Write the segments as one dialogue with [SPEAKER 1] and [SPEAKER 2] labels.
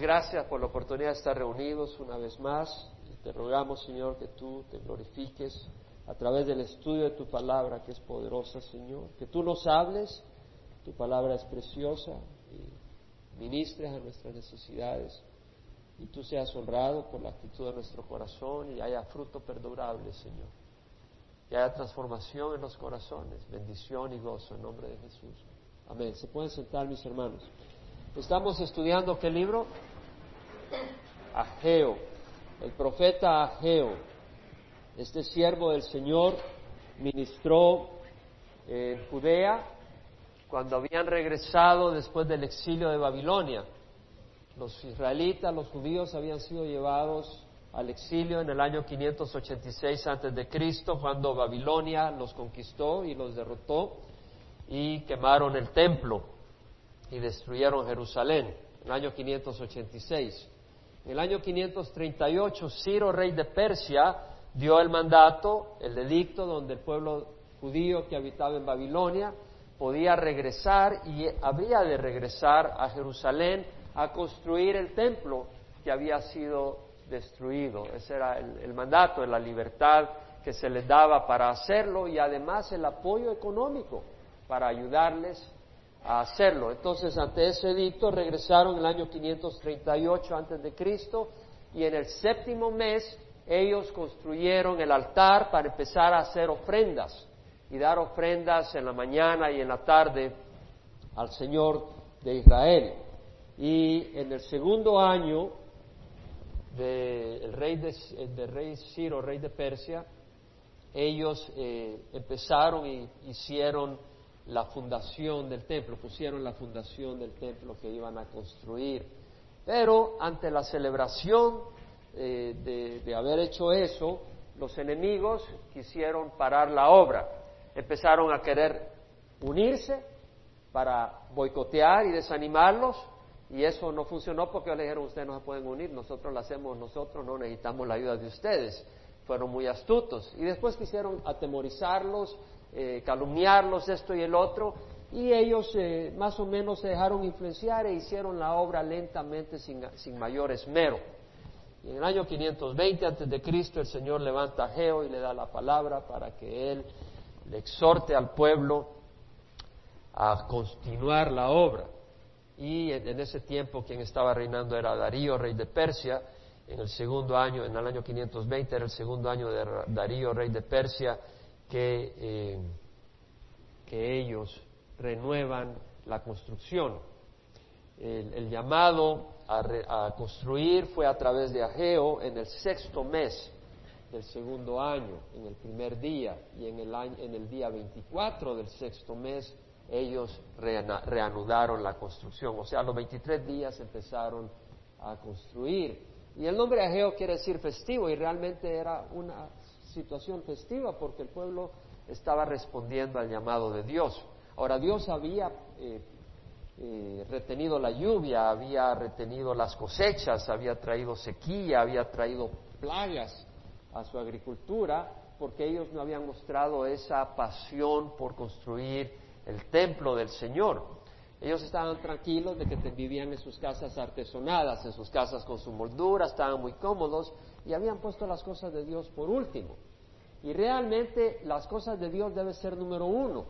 [SPEAKER 1] gracias por la oportunidad de estar reunidos una vez más. Te rogamos, Señor, que tú te glorifiques a través del estudio de tu palabra, que es poderosa, Señor. Que tú nos hables, tu palabra es preciosa y ministres a nuestras necesidades. Y tú seas honrado por la actitud de nuestro corazón y haya fruto perdurable, Señor. Que haya transformación en los corazones, bendición y gozo en nombre de Jesús. Amén. Se pueden sentar, mis hermanos. Estamos estudiando qué libro? Ageo, el profeta Ageo. Este siervo del Señor ministró en Judea cuando habían regresado después del exilio de Babilonia. Los israelitas, los judíos habían sido llevados al exilio en el año 586 antes de Cristo, cuando Babilonia los conquistó y los derrotó y quemaron el templo y destruyeron Jerusalén en el año 586. En el año 538, Ciro, rey de Persia, dio el mandato, el edicto, donde el pueblo judío que habitaba en Babilonia podía regresar y había de regresar a Jerusalén a construir el templo que había sido destruido. Ese era el, el mandato, la libertad que se les daba para hacerlo y además el apoyo económico para ayudarles a hacerlo. Entonces, ante ese edicto, regresaron el año 538 antes de Cristo y en el séptimo mes ellos construyeron el altar para empezar a hacer ofrendas y dar ofrendas en la mañana y en la tarde al Señor de Israel. Y en el segundo año del rey, de, rey Ciro, rey de Persia, ellos eh, empezaron y hicieron la fundación del templo, pusieron la fundación del templo que iban a construir. Pero ante la celebración eh, de, haber hecho eso, los enemigos quisieron parar la obra, empezaron a querer unirse para boicotear y desanimarlos, y eso no funcionó porque le dijeron, ustedes no se pueden unir, nosotros lo hacemos nosotros, no necesitamos la ayuda de ustedes. Fueron muy astutos. Y después quisieron atemorizarlos, eh, calumniarlos, esto y el otro, y ellos eh, más o menos se dejaron influenciar e hicieron la obra lentamente sin, sin mayor esmero. Y en el año 520 antes de Cristo el Señor levanta a Geo y le da la palabra para que él le exhorte al pueblo a continuar la obra. Y en, ese tiempo quien estaba reinando era Darío, rey de Persia. En el segundo año, en el año 520 era el segundo año de Darío, rey de Persia que, eh, que ellos renuevan la construcción. El, llamado a, construir fue a través de Ageo en el sexto mes del segundo año, en el primer día, y en el, año, en el día 24 del sexto mes ellos reanudaron la construcción. O sea, los 23 días empezaron a construir. Y el nombre Ageo quiere decir festivo y realmente era una situación festiva porque el pueblo estaba respondiendo al llamado de Dios. Ahora, Dios había eh, eh, retenido la lluvia, había retenido las cosechas, había traído sequía, había traído plagas a su agricultura, porque ellos no habían mostrado esa pasión por construir el templo del Señor. Ellos estaban tranquilos de que vivían en sus casas artesonadas, en sus casas con su moldura, estaban muy cómodos y habían puesto las cosas de Dios por último. Y realmente las cosas de Dios deben ser número uno.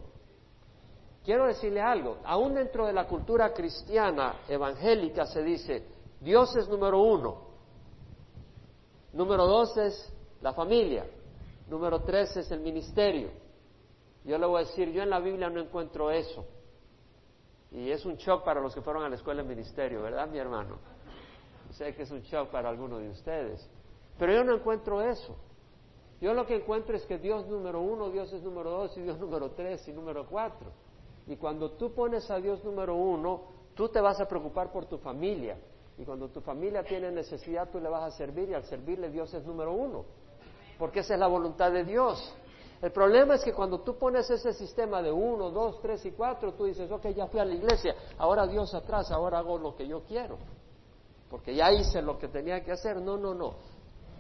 [SPEAKER 1] Quiero decirle algo, aún dentro de la cultura cristiana evangélica se dice, Dios es número uno, número dos es la familia, número tres es el ministerio. Yo le voy a decir, yo en la Biblia no encuentro eso. Y es un shock para los que fueron a la escuela de ministerio, ¿verdad, mi hermano? Sé que es un shock para algunos de ustedes. Pero yo no encuentro eso. Yo lo que encuentro es que Dios número uno, Dios es número dos, y Dios número tres, y número cuatro. Y cuando tú pones a Dios número uno, tú te vas a preocupar por tu familia. Y cuando tu familia tiene necesidad, tú le vas a servir, y al servirle Dios es número uno. Porque esa es la voluntad de Dios. El problema es que cuando tú pones ese sistema de uno, dos, tres y cuatro, tú dices, ok, ya fui a la iglesia, ahora Dios atrás, ahora hago lo que yo quiero, porque ya hice lo que tenía que hacer. No, no, no.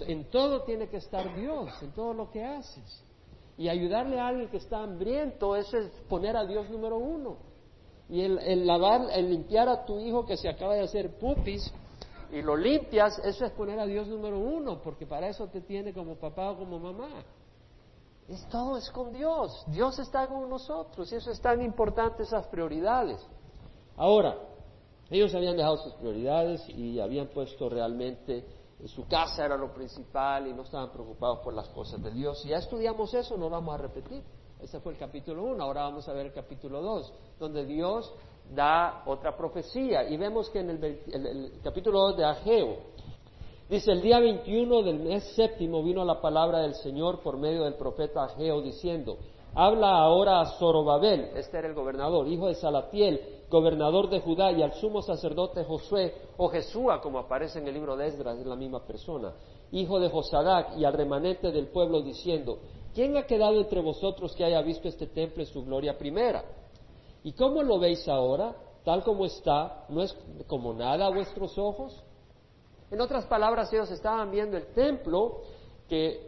[SPEAKER 1] En todo tiene que estar Dios, en todo lo que haces. Y ayudarle a alguien que está hambriento, eso es poner a Dios número uno. Y el, lavar, el limpiar a tu hijo que se acaba de hacer pupis, y lo limpias, eso es poner a Dios número uno, porque para eso te tiene como papá o como mamá. Es todo es con Dios. Dios está con nosotros y eso es tan importante, esas prioridades. Ahora, ellos habían dejado sus prioridades y habían puesto realmente en su casa era lo principal y no estaban preocupados por las cosas de Dios. Si ya estudiamos eso, no vamos a repetir. Ese fue el capítulo 1. Ahora vamos a ver el capítulo 2, donde Dios da otra profecía. Y vemos que en el, capítulo 2 de Ageo, dice, el día 21 del mes séptimo vino la palabra del Señor por medio del profeta Ageo diciendo, habla ahora a Zorobabel, este era el gobernador, hijo de Salatiel, gobernador de Judá, y al sumo sacerdote Josué, o Jesúa, como aparece en el libro de Esdras, es la misma persona, hijo de Josadac, y al remanente del pueblo, diciendo, ¿quién ha quedado entre vosotros que haya visto este templo en su gloria primera? ¿Y cómo lo veis ahora? Tal como está, ¿no es como nada a vuestros ojos? En otras palabras, ellos estaban viendo el templo que,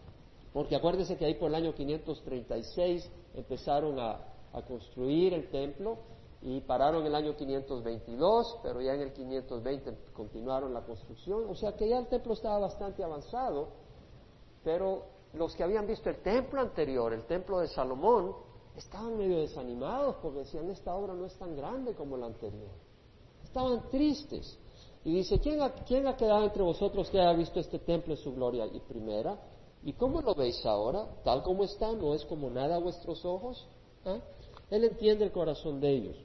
[SPEAKER 1] porque acuérdense que ahí por el año 536 empezaron a, construir el templo y pararon el año 522, pero ya en el 520 continuaron la construcción, o sea que ya el templo estaba bastante avanzado, pero los que habían visto el templo anterior, el templo de Salomón, estaban medio desanimados porque decían, esta obra no es tan grande como la anterior. Estaban tristes. Y dice, ¿quién ha, quién ha quedado entre vosotros que haya visto este templo en su gloria y primera? ¿Y cómo lo veis ahora? Tal como está, no es como nada a vuestros ojos. ¿Ah? Él entiende el corazón de ellos.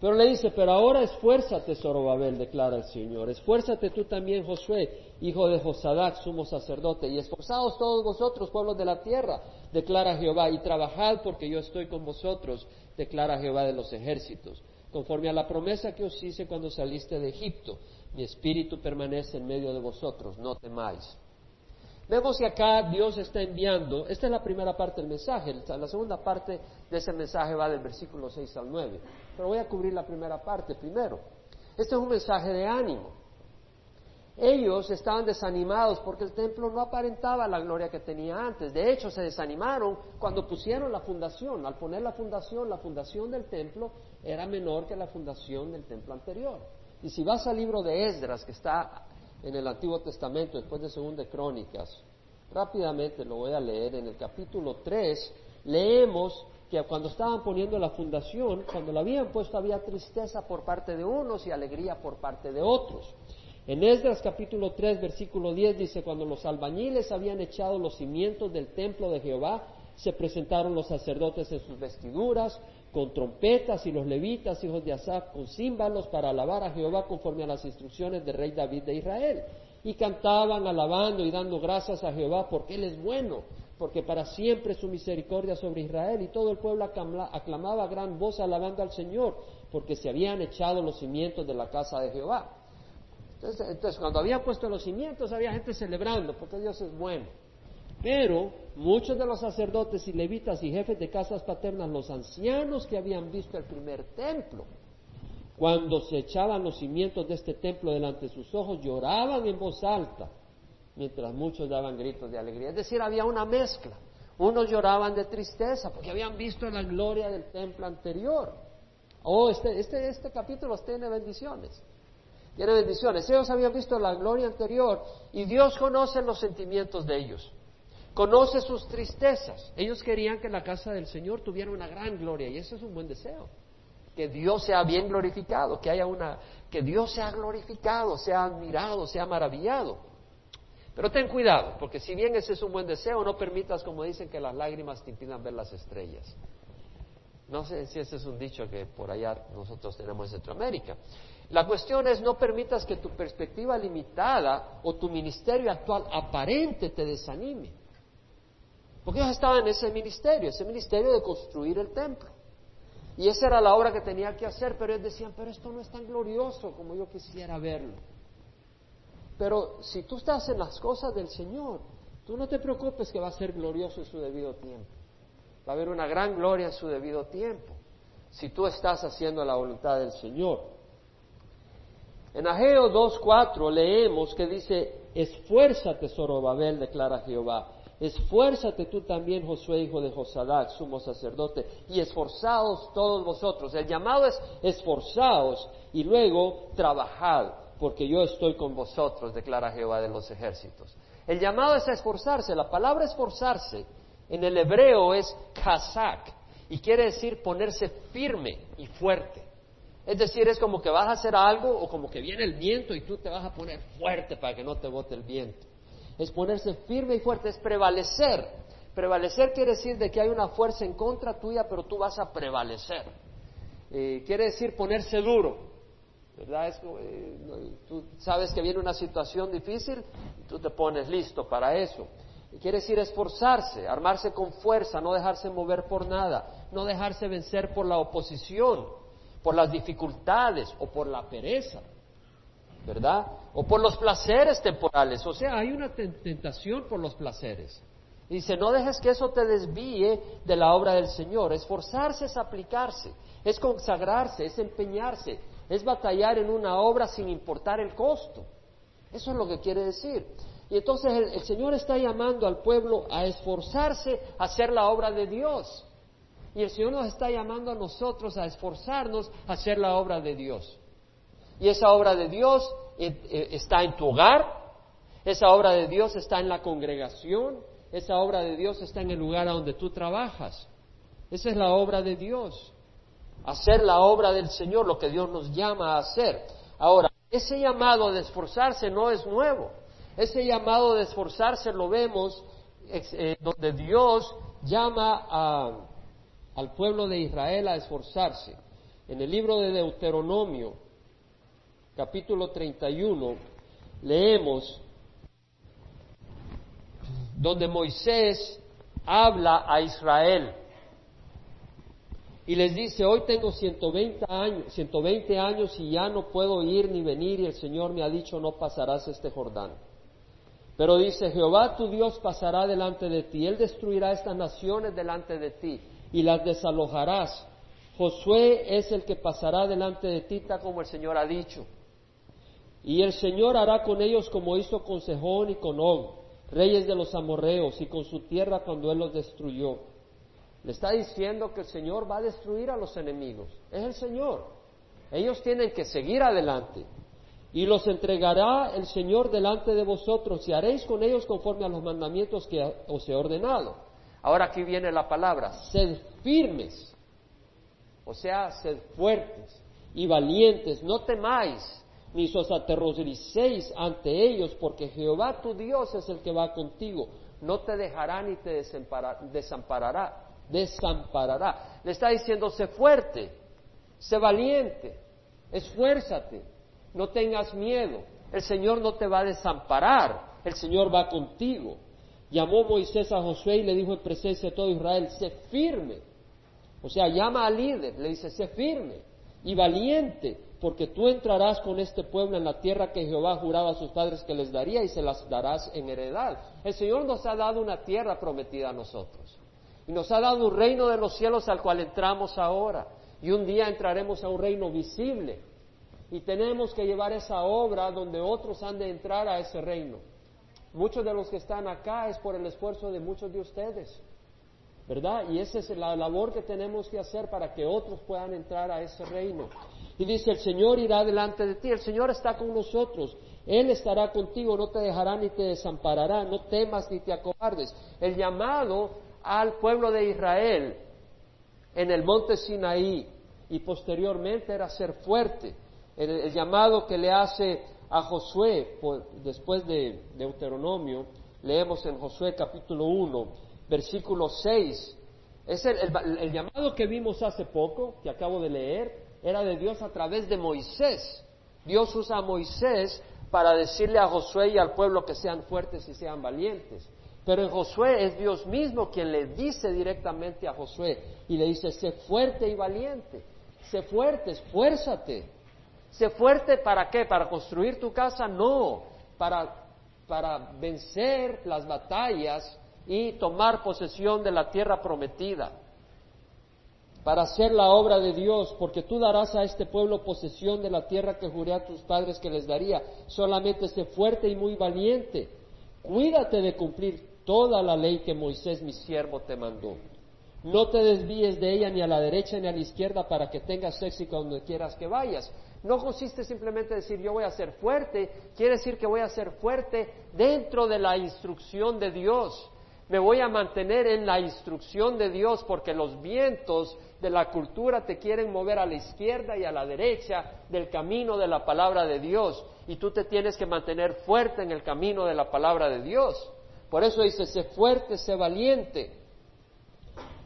[SPEAKER 1] Pero le dice, pero ahora esfuérzate, Zorobabel, declara el Señor. Esfuérzate tú también, Josué, hijo de Josadac, sumo sacerdote, y esforzaos todos vosotros, pueblos de la tierra, declara Jehová, y trabajad porque yo estoy con vosotros, declara Jehová de los ejércitos, conforme a la promesa que os hice cuando saliste de Egipto. Mi espíritu permanece en medio de vosotros, no temáis. Vemos que acá Dios está enviando, esta es la primera parte del mensaje, la segunda parte de ese mensaje va del versículo 6 al 9, pero voy a cubrir la primera parte primero. Este es un mensaje de ánimo. Ellos estaban desanimados porque el templo no aparentaba la gloria que tenía antes. De hecho, se desanimaron cuando pusieron la fundación. Al poner la fundación, la fundación del templo era menor que la fundación del templo anterior. Y si vas al libro de Esdras, que está en el Antiguo Testamento, después de Segunda Crónicas. Rápidamente lo voy a leer. En el capítulo 3 leemos que cuando estaban poniendo la fundación, cuando la habían puesto había tristeza por parte de unos y alegría por parte de otros. En Esdras capítulo 3 versículo 10 dice, cuando los albañiles habían echado los cimientos del templo de Jehová, se presentaron los sacerdotes en sus vestiduras, con trompetas y los levitas, hijos de Asaf, con címbalos para alabar a Jehová conforme a las instrucciones del rey David de Israel. Y cantaban alabando y dando gracias a Jehová porque Él es bueno, porque para siempre su misericordia sobre Israel. Y todo el pueblo aclamaba gran voz alabando al Señor, porque se habían echado los cimientos de la casa de Jehová. Entonces, cuando habían puesto los cimientos había gente celebrando, porque Dios es bueno. Pero muchos de los sacerdotes y levitas y jefes de casas paternas, los ancianos que habían visto el primer templo, cuando se echaban los cimientos de este templo delante de sus ojos, lloraban en voz alta, mientras muchos daban gritos de alegría. Es decir, había una mezcla. Unos lloraban de tristeza porque habían visto la gloria del templo anterior. Oh, este, este, este capítulo tiene bendiciones. Tiene bendiciones. Ellos habían visto la gloria anterior y Dios conoce los sentimientos de ellos conoce sus tristezas. Ellos querían que la casa del Señor tuviera una gran gloria y ese es un buen deseo. Que Dios sea bien glorificado, que haya una, que Dios sea glorificado, sea admirado, sea maravillado. Pero ten cuidado, porque si bien ese es un buen deseo, no permitas, como dicen, que las lágrimas te impidan ver las estrellas. No sé si ese es un dicho que por allá nosotros tenemos en Centroamérica. La cuestión es no permitas que tu perspectiva limitada o tu ministerio actual aparente te desanime. Porque ellos estaban en ese ministerio, ese ministerio de construir el templo. Y esa era la obra que tenía que hacer, pero ellos decían, pero esto no es tan glorioso como yo quisiera verlo. Pero si tú estás en las cosas del Señor, tú no te preocupes que va a ser glorioso en su debido tiempo. Va a haber una gran gloria en su debido tiempo, si tú estás haciendo la voluntad del Señor. En Ageo 2.4 leemos que dice, esfuérzate, Zorobabel, declara Jehová, Esfuérzate tú también, Josué, hijo de Josadac, sumo sacerdote, y esforzaos todos vosotros. El llamado es esforzaos y luego trabajad, porque yo estoy con vosotros, declara Jehová de los ejércitos. El llamado es a esforzarse. La palabra esforzarse en el hebreo es kazak y quiere decir ponerse firme y fuerte. Es decir, es como que vas a hacer algo o como que viene el viento y tú te vas a poner fuerte para que no te bote el viento. Es ponerse firme y fuerte, es prevalecer. Prevalecer quiere decir de que hay una fuerza en contra tuya, pero tú vas a prevalecer. Eh, quiere decir ponerse duro. ¿verdad? Es, eh, tú sabes que viene una situación difícil y tú te pones listo para eso. quiere decir esforzarse, armarse con fuerza, no dejarse mover por nada, no dejarse vencer por la oposición, por las dificultades o por la pereza, ¿verdad? O por los placeres temporales. O sea, hay una tentación por los placeres. Dice, no dejes que eso te desvíe de la obra del Señor. Esforzarse es aplicarse, es consagrarse, es empeñarse, es batallar en una obra sin importar el costo. Eso es lo que quiere decir. Y entonces el, Señor está llamando al pueblo a esforzarse a hacer la obra de Dios. Y el Señor nos está llamando a nosotros a esforzarnos a hacer la obra de Dios. Y esa obra de Dios eh, eh, está en tu hogar, esa obra de Dios está en la congregación, esa obra de Dios está en el lugar a donde tú trabajas. Esa es la obra de Dios hacer la obra del Señor, lo que Dios nos llama a hacer. Ahora, ese llamado de esforzarse no es nuevo. Ese llamado de esforzarse lo vemos eh, donde Dios llama al pueblo de Israel a esforzarse. En el libro de Deuteronomio, capítulo 31, leemos donde Moisés habla a Israel y les dice, hoy tengo 120 años, 120 años y ya no puedo ir ni venir y el Señor me ha dicho, no pasarás este Jordán. Pero dice, Jehová tu Dios pasará delante de ti, Él destruirá estas naciones delante de ti y las desalojarás. Josué es el que pasará delante de ti, como el Señor ha dicho. Y el Señor hará con ellos como hizo con Sejón y con Og, reyes de los amorreos, y con su tierra cuando Él los destruyó. Le está diciendo que el Señor va a destruir a los enemigos. Es el Señor. Ellos tienen que seguir adelante. Y los entregará el Señor delante de vosotros y haréis con ellos conforme a los mandamientos que os he ordenado. Ahora aquí viene la palabra, sed firmes, o sea, sed fuertes y valientes, no temáis, ni os aterroricéis ante ellos, porque Jehová tu Dios es el que va contigo, no te dejará ni te desamparará desamparará. Le está diciendo, sé fuerte, sé valiente, esfuérzate, no tengas miedo. El Señor no te va a desamparar, el Señor va contigo. Llamó Moisés a Josué y le dijo en presencia de todo Israel, sé firme. O sea, llama al líder, le dice, sé firme y valiente, porque tú entrarás con este pueblo en la tierra que Jehová juraba a sus padres que les daría y se las darás en heredad. El Señor nos ha dado una tierra prometida a nosotros. Y nos ha dado un reino de los cielos al cual entramos ahora. Y un día entraremos a un reino visible. Y tenemos que llevar esa obra donde otros han de entrar a ese reino. Muchos de los que están acá es por el esfuerzo de muchos de ustedes. ¿Verdad? Y esa es la labor que tenemos que hacer para que otros puedan entrar a ese reino. Y dice, el Señor irá delante de ti, el Señor está con nosotros, Él estará contigo, no te dejará ni te desamparará, no temas ni te acobardes. El llamado al pueblo de Israel en el monte Sinaí y posteriormente era ser fuerte. El, llamado que le hace a Josué después de Deuteronomio, leemos en Josué capítulo 1, versículo 6. Es el, llamado que vimos hace poco, que acabo de leer, era de Dios a través de Moisés. Dios usa a Moisés para decirle a Josué y al pueblo que sean fuertes y sean valientes. Pero en Josué es Dios mismo quien le dice directamente a Josué y le dice, sé fuerte y valiente, sé fuerte, esfuérzate. Sé fuerte para qué? ¿Para construir tu casa? No, para, para vencer las batallas y tomar posesión de la tierra prometida, para hacer la obra de Dios, porque tú darás a este pueblo posesión de la tierra que juré a tus padres que les daría. Solamente sé fuerte y muy valiente. Cuídate de cumplir toda la ley que Moisés mi siervo te mandó. No te desvíes de ella ni a la derecha ni a la izquierda para que tengas éxito donde quieras que vayas. No consiste simplemente en decir yo voy a ser fuerte, quiere decir que voy a ser fuerte dentro de la instrucción de Dios. Me voy a mantener en la instrucción de Dios porque los vientos de la cultura te quieren mover a la izquierda y a la derecha del camino de la palabra de Dios. Y tú te tienes que mantener fuerte en el camino de la palabra de Dios. Por eso dice, sé fuerte, sé valiente.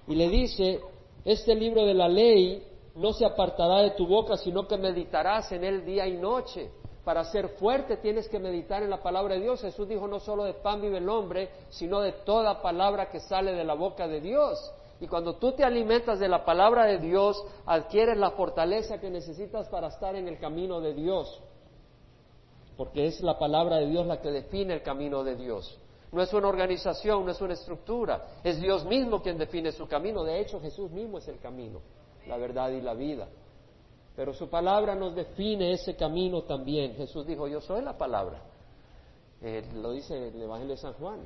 [SPEAKER 1] Y le dice, este libro de la ley no se apartará de tu boca, sino que meditarás en él día y noche. Para ser fuerte tienes que meditar en la palabra de Dios. Jesús dijo no solo de pan vive el hombre, sino de toda palabra que sale de la boca de Dios. Y cuando tú te alimentas de la palabra de Dios, adquieres la fortaleza que necesitas para estar en el camino de Dios. Porque es la palabra de Dios la que define el camino de Dios. No es una organización, no es una estructura. Es Dios mismo quien define su camino. De hecho, Jesús mismo es el camino, la verdad y la vida. Pero su palabra nos define ese camino también. Jesús dijo, yo soy la palabra. Eh, lo dice el Evangelio de San Juan,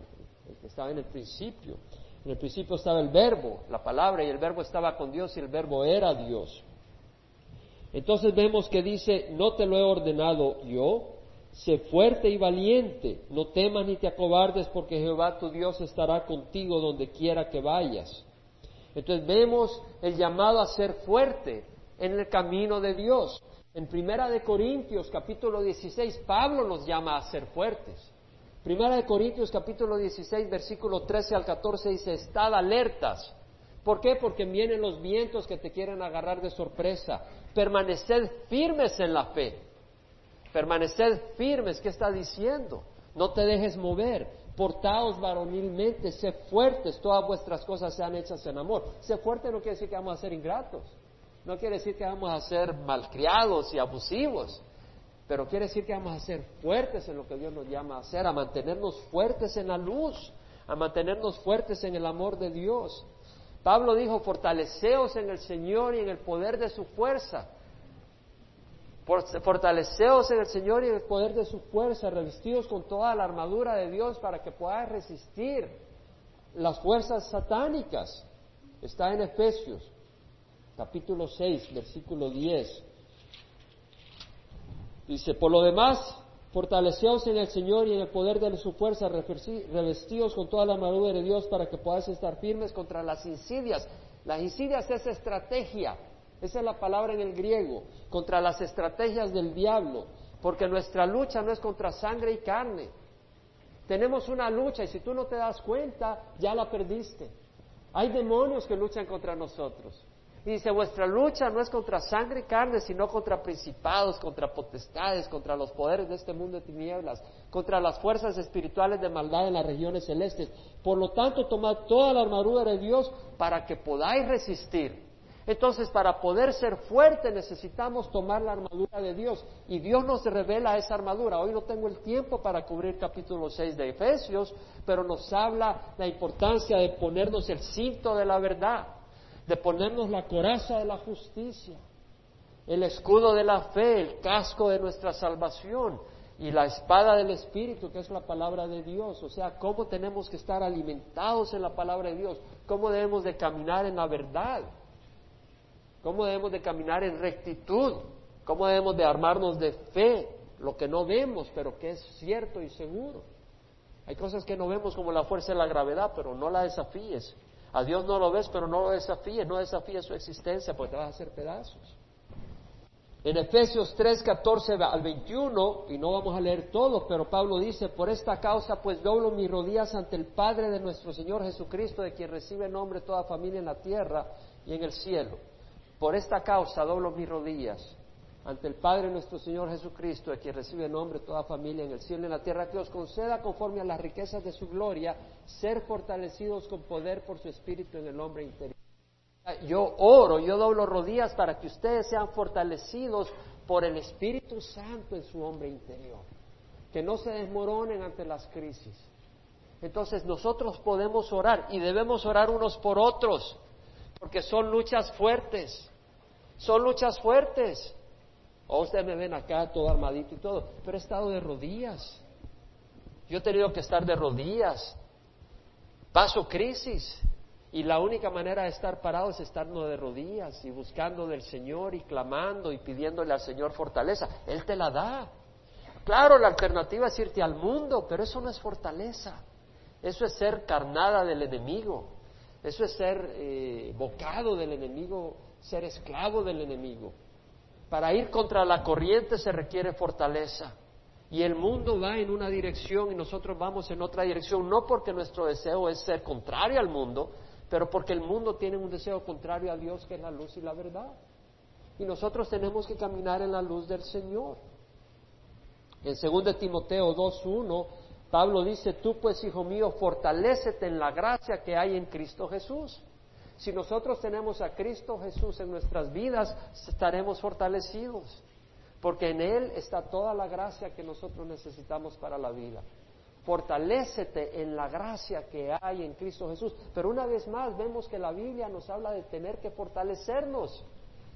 [SPEAKER 1] el que estaba en el principio. En el principio estaba el verbo, la palabra, y el verbo estaba con Dios y el verbo era Dios. Entonces vemos que dice, no te lo he ordenado yo, sé fuerte y valiente, no temas ni te acobardes porque Jehová tu Dios estará contigo donde quiera que vayas. Entonces vemos el llamado a ser fuerte en el camino de Dios. En Primera de Corintios capítulo 16 Pablo nos llama a ser fuertes. Primera de Corintios capítulo 16 versículo 13 al 14 dice, estad alertas. ¿Por qué? Porque vienen los vientos que te quieren agarrar de sorpresa. Permaneced firmes en la fe. Permaneced firmes, ¿qué está diciendo? No te dejes mover. Portaos varonilmente, sé fuertes, todas vuestras cosas sean hechas en amor. Sé fuerte no quiere decir que vamos a ser ingratos. No quiere decir que vamos a ser malcriados y abusivos pero quiere decir que vamos a ser fuertes en lo que Dios nos llama a hacer, a mantenernos fuertes en la luz, a mantenernos fuertes en el amor de Dios. Pablo dijo, fortaleceos en el Señor y en el poder de su fuerza. Fortaleceos en el Señor y en el poder de su fuerza, revestidos con toda la armadura de Dios para que podáis resistir las fuerzas satánicas. Está en Efesios, capítulo 6, versículo 10. Dice, por lo demás, fortaleceos en el Señor y en el poder de su fuerza, revestidos con toda la armadura de Dios para que podáis estar firmes contra las insidias. Las insidias es estrategia, esa es la palabra en el griego, contra las estrategias del diablo, porque nuestra lucha no es contra sangre y carne. Tenemos una lucha y si tú no te das cuenta, ya la perdiste. Hay demonios que luchan contra nosotros. Y dice, vuestra lucha no es contra sangre y carne, sino contra principados, contra potestades, contra los poderes de este mundo de tinieblas, contra las fuerzas espirituales de maldad en las regiones celestes. Por lo tanto, tomad toda la armadura de Dios para que podáis resistir. Entonces, para poder ser fuerte necesitamos tomar la armadura de Dios. Y Dios nos revela esa armadura. Hoy no tengo el tiempo para cubrir capítulo 6 de Efesios, pero nos habla la importancia de ponernos el cinto de la verdad de ponernos la coraza de la justicia, el escudo de la fe, el casco de nuestra salvación y la espada del Espíritu, que es la palabra de Dios. O sea, cómo tenemos que estar alimentados en la palabra de Dios, cómo debemos de caminar en la verdad, cómo debemos de caminar en rectitud, cómo debemos de armarnos de fe, lo que no vemos, pero que es cierto y seguro. Hay cosas que no vemos como la fuerza de la gravedad, pero no la desafíes. A Dios no lo ves, pero no lo desafíes, no desafíes su existencia porque te vas a hacer pedazos. En Efesios 3, 14 al 21, y no vamos a leer todo, pero Pablo dice, por esta causa pues doblo mis rodillas ante el Padre de nuestro Señor Jesucristo, de quien recibe nombre toda familia en la tierra y en el cielo. Por esta causa doblo mis rodillas ante el Padre nuestro Señor Jesucristo, de quien recibe nombre toda familia en el cielo y en la tierra, que os conceda conforme a las riquezas de su gloria, ser fortalecidos con poder por su Espíritu en el hombre interior. Yo oro, yo doblo rodillas para que ustedes sean fortalecidos por el Espíritu Santo en su hombre interior, que no se desmoronen ante las crisis. Entonces nosotros podemos orar y debemos orar unos por otros, porque son luchas fuertes, son luchas fuertes. O ustedes me ven acá todo armadito y todo, pero he estado de rodillas. Yo he tenido que estar de rodillas. Paso crisis. Y la única manera de estar parado es estarnos de rodillas y buscando del Señor y clamando y pidiéndole al Señor fortaleza. Él te la da. Claro, la alternativa es irte al mundo, pero eso no es fortaleza. Eso es ser carnada del enemigo. Eso es ser eh, bocado del enemigo, ser esclavo del enemigo. Para ir contra la corriente se requiere fortaleza. Y el mundo va en una dirección y nosotros vamos en otra dirección, no porque nuestro deseo es ser contrario al mundo, pero porque el mundo tiene un deseo contrario a Dios que es la luz y la verdad. Y nosotros tenemos que caminar en la luz del Señor. En 2 Timoteo 2.1, Pablo dice, tú pues, hijo mío, fortalécete en la gracia que hay en Cristo Jesús. Si nosotros tenemos a Cristo Jesús en nuestras vidas, estaremos fortalecidos, porque en Él está toda la gracia que nosotros necesitamos para la vida fortalécete en la gracia que hay en Cristo Jesús. Pero una vez más vemos que la Biblia nos habla de tener que fortalecernos.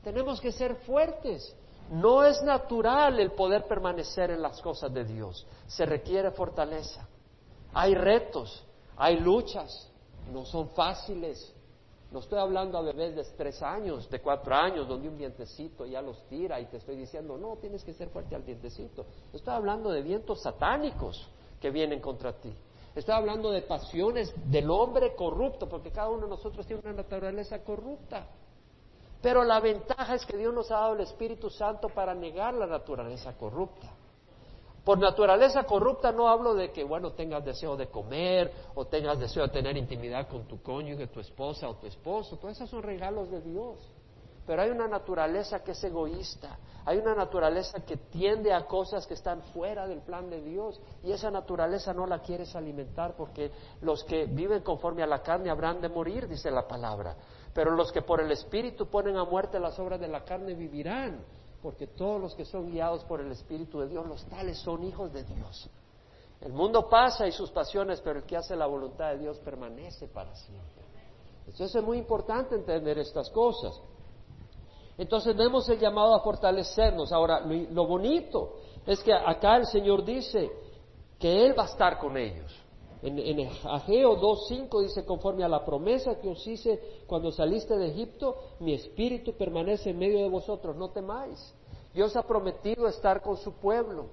[SPEAKER 1] Tenemos que ser fuertes. No es natural el poder permanecer en las cosas de Dios. Se requiere fortaleza. Hay retos, hay luchas, no son fáciles. No estoy hablando a bebés de tres años, de cuatro años, donde un vientecito ya los tira y te estoy diciendo, no, tienes que ser fuerte al vientecito. Estoy hablando de vientos satánicos que vienen contra ti. Estoy hablando de pasiones del hombre corrupto, porque cada uno de nosotros tiene una naturaleza corrupta. Pero la ventaja es que Dios nos ha dado el Espíritu Santo para negar la naturaleza corrupta. Por naturaleza corrupta no hablo de que, bueno, tengas deseo de comer o tengas deseo de tener intimidad con tu cónyuge, tu esposa o tu esposo. Todos esos son regalos de Dios. Pero hay una naturaleza que es egoísta, hay una naturaleza que tiende a cosas que están fuera del plan de Dios y esa naturaleza no la quieres alimentar porque los que viven conforme a la carne habrán de morir, dice la palabra. Pero los que por el Espíritu ponen a muerte las obras de la carne vivirán, porque todos los que son guiados por el Espíritu de Dios, los tales son hijos de Dios. El mundo pasa y sus pasiones, pero el que hace la voluntad de Dios permanece para siempre. Entonces es muy importante entender estas cosas. Entonces vemos el llamado a fortalecernos. Ahora, lo, bonito es que acá el Señor dice que Él va a estar con ellos. En, en Ageo 2.5 dice, conforme a la promesa que os hice cuando saliste de Egipto, mi espíritu permanece en medio de vosotros, no temáis. Dios ha prometido estar con su pueblo.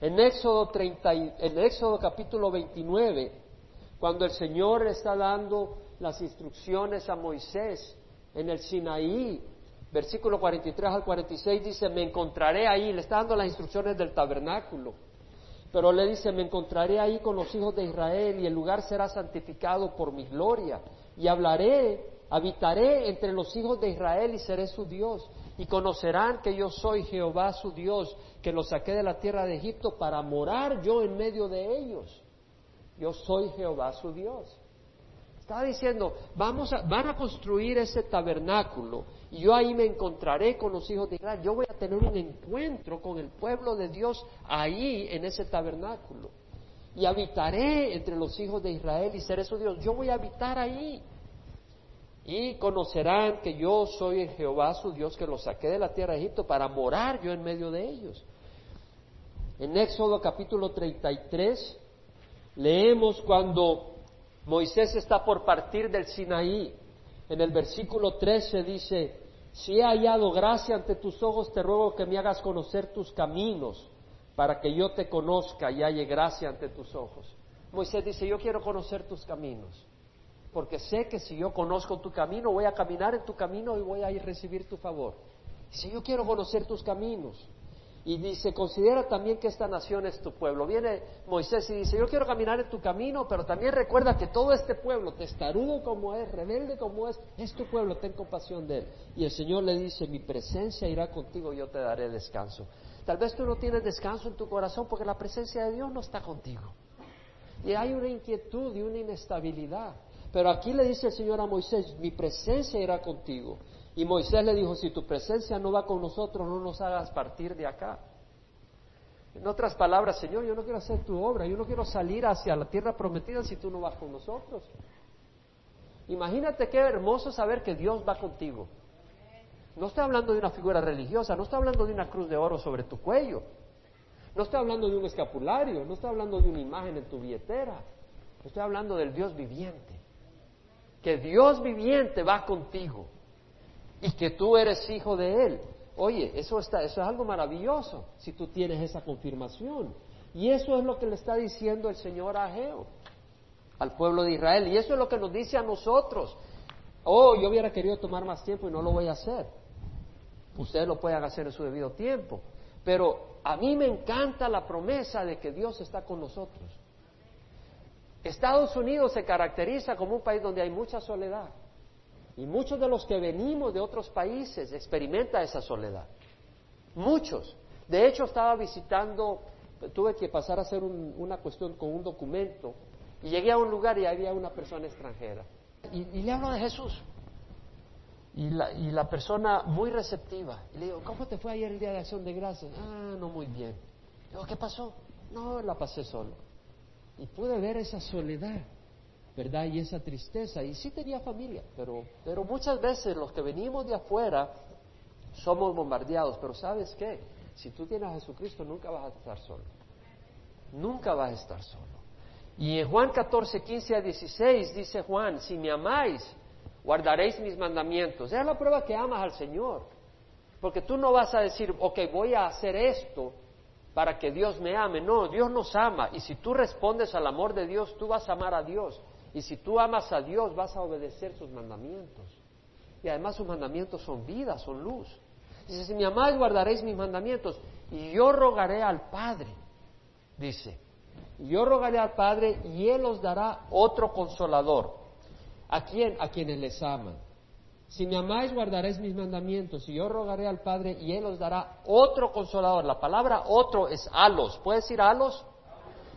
[SPEAKER 1] En Éxodo, 30, en Éxodo capítulo 29, cuando el Señor está dando las instrucciones a Moisés en el Sinaí, versículo 43 al 46 dice, me encontraré ahí, le está dando las instrucciones del tabernáculo, pero le dice, me encontraré ahí con los hijos de Israel y el lugar será santificado por mi gloria y hablaré, habitaré entre los hijos de Israel y seré su Dios y conocerán que yo soy Jehová su Dios, que los saqué de la tierra de Egipto para morar yo en medio de ellos. Yo soy Jehová su Dios. Estaba diciendo, vamos a, van a construir ese tabernáculo y yo ahí me encontraré con los hijos de Israel. Yo voy a tener un encuentro con el pueblo de Dios ahí en ese tabernáculo. Y habitaré entre los hijos de Israel y seré su Dios. Yo voy a habitar ahí. Y conocerán que yo soy Jehová su Dios que los saqué de la tierra de Egipto para morar yo en medio de ellos. En Éxodo capítulo 33 leemos cuando Moisés está por partir del Sinaí. En el versículo 13 dice, si he hallado gracia ante tus ojos, te ruego que me hagas conocer tus caminos, para que yo te conozca y halle gracia ante tus ojos. Moisés dice, yo quiero conocer tus caminos, porque sé que si yo conozco tu camino, voy a caminar en tu camino y voy a ir recibir tu favor. Dice, yo quiero conocer tus caminos. Y dice, considera también que esta nación es tu pueblo. Viene Moisés y dice, yo quiero caminar en tu camino, pero también recuerda que todo este pueblo, testarudo como es, rebelde como es, es tu pueblo, ten compasión de él. Y el Señor le dice, mi presencia irá contigo, yo te daré descanso. Tal vez tú no tienes descanso en tu corazón porque la presencia de Dios no está contigo. Y hay una inquietud y una inestabilidad. Pero aquí le dice el Señor a Moisés, mi presencia irá contigo. Y Moisés le dijo, si tu presencia no va con nosotros, no nos hagas partir de acá. En otras palabras, Señor, yo no quiero hacer tu obra, yo no quiero salir hacia la tierra prometida si tú no vas con nosotros. Imagínate qué hermoso saber que Dios va contigo. No estoy hablando de una figura religiosa, no estoy hablando de una cruz de oro sobre tu cuello, no estoy hablando de un escapulario, no estoy hablando de una imagen en tu billetera, estoy hablando del Dios viviente que Dios viviente va contigo y que tú eres hijo de Él. Oye, eso, está, eso es algo maravilloso si tú tienes esa confirmación. Y eso es lo que le está diciendo el Señor a Ageo, al pueblo de Israel. Y eso es lo que nos dice a nosotros. Oh, yo hubiera querido tomar más tiempo y no lo voy a hacer. Ustedes lo pueden hacer en su debido tiempo. Pero a mí me encanta la promesa de que Dios está con nosotros. Estados Unidos se caracteriza como un país donde hay mucha soledad. Y muchos de los que venimos de otros países experimentan esa soledad. Muchos. De hecho, estaba visitando, tuve que pasar a hacer una cuestión con un documento y llegué a un lugar y había una persona extranjera. Y, le hablo de Jesús. Y la, y la, persona muy receptiva. Y le digo, ¿cómo te fue ayer el día de acción de gracias? Ah, no muy bien. Le digo, ¿qué pasó? No, la pasé solo. Y pude ver esa soledad, ¿verdad? Y esa tristeza. Y sí tenía familia, pero, pero muchas veces los que venimos de afuera somos bombardeados. Pero ¿sabes qué? Si tú tienes a Jesucristo, nunca vas a estar solo. Nunca vas a estar solo. Y en Juan 14, 15 a 16 dice Juan, si me amáis, guardaréis mis mandamientos. Es la prueba que amas al Señor. Porque tú no vas a decir, ok, voy a hacer esto para que Dios me ame. No, Dios nos ama. Y si tú respondes al amor de Dios, tú vas a amar a Dios. Y si tú amas a Dios, vas a obedecer sus mandamientos. Y además sus mandamientos son vida, son luz. Dice, si me amáis, guardaréis mis mandamientos. Y yo rogaré al Padre, dice, yo rogaré al Padre y Él os dará otro consolador. ¿A quién? A quienes les aman. Si me amáis, guardaréis mis mandamientos. Y yo rogaré al Padre y Él os dará otro consolador. La palabra otro es alos. ¿Puede decir alos?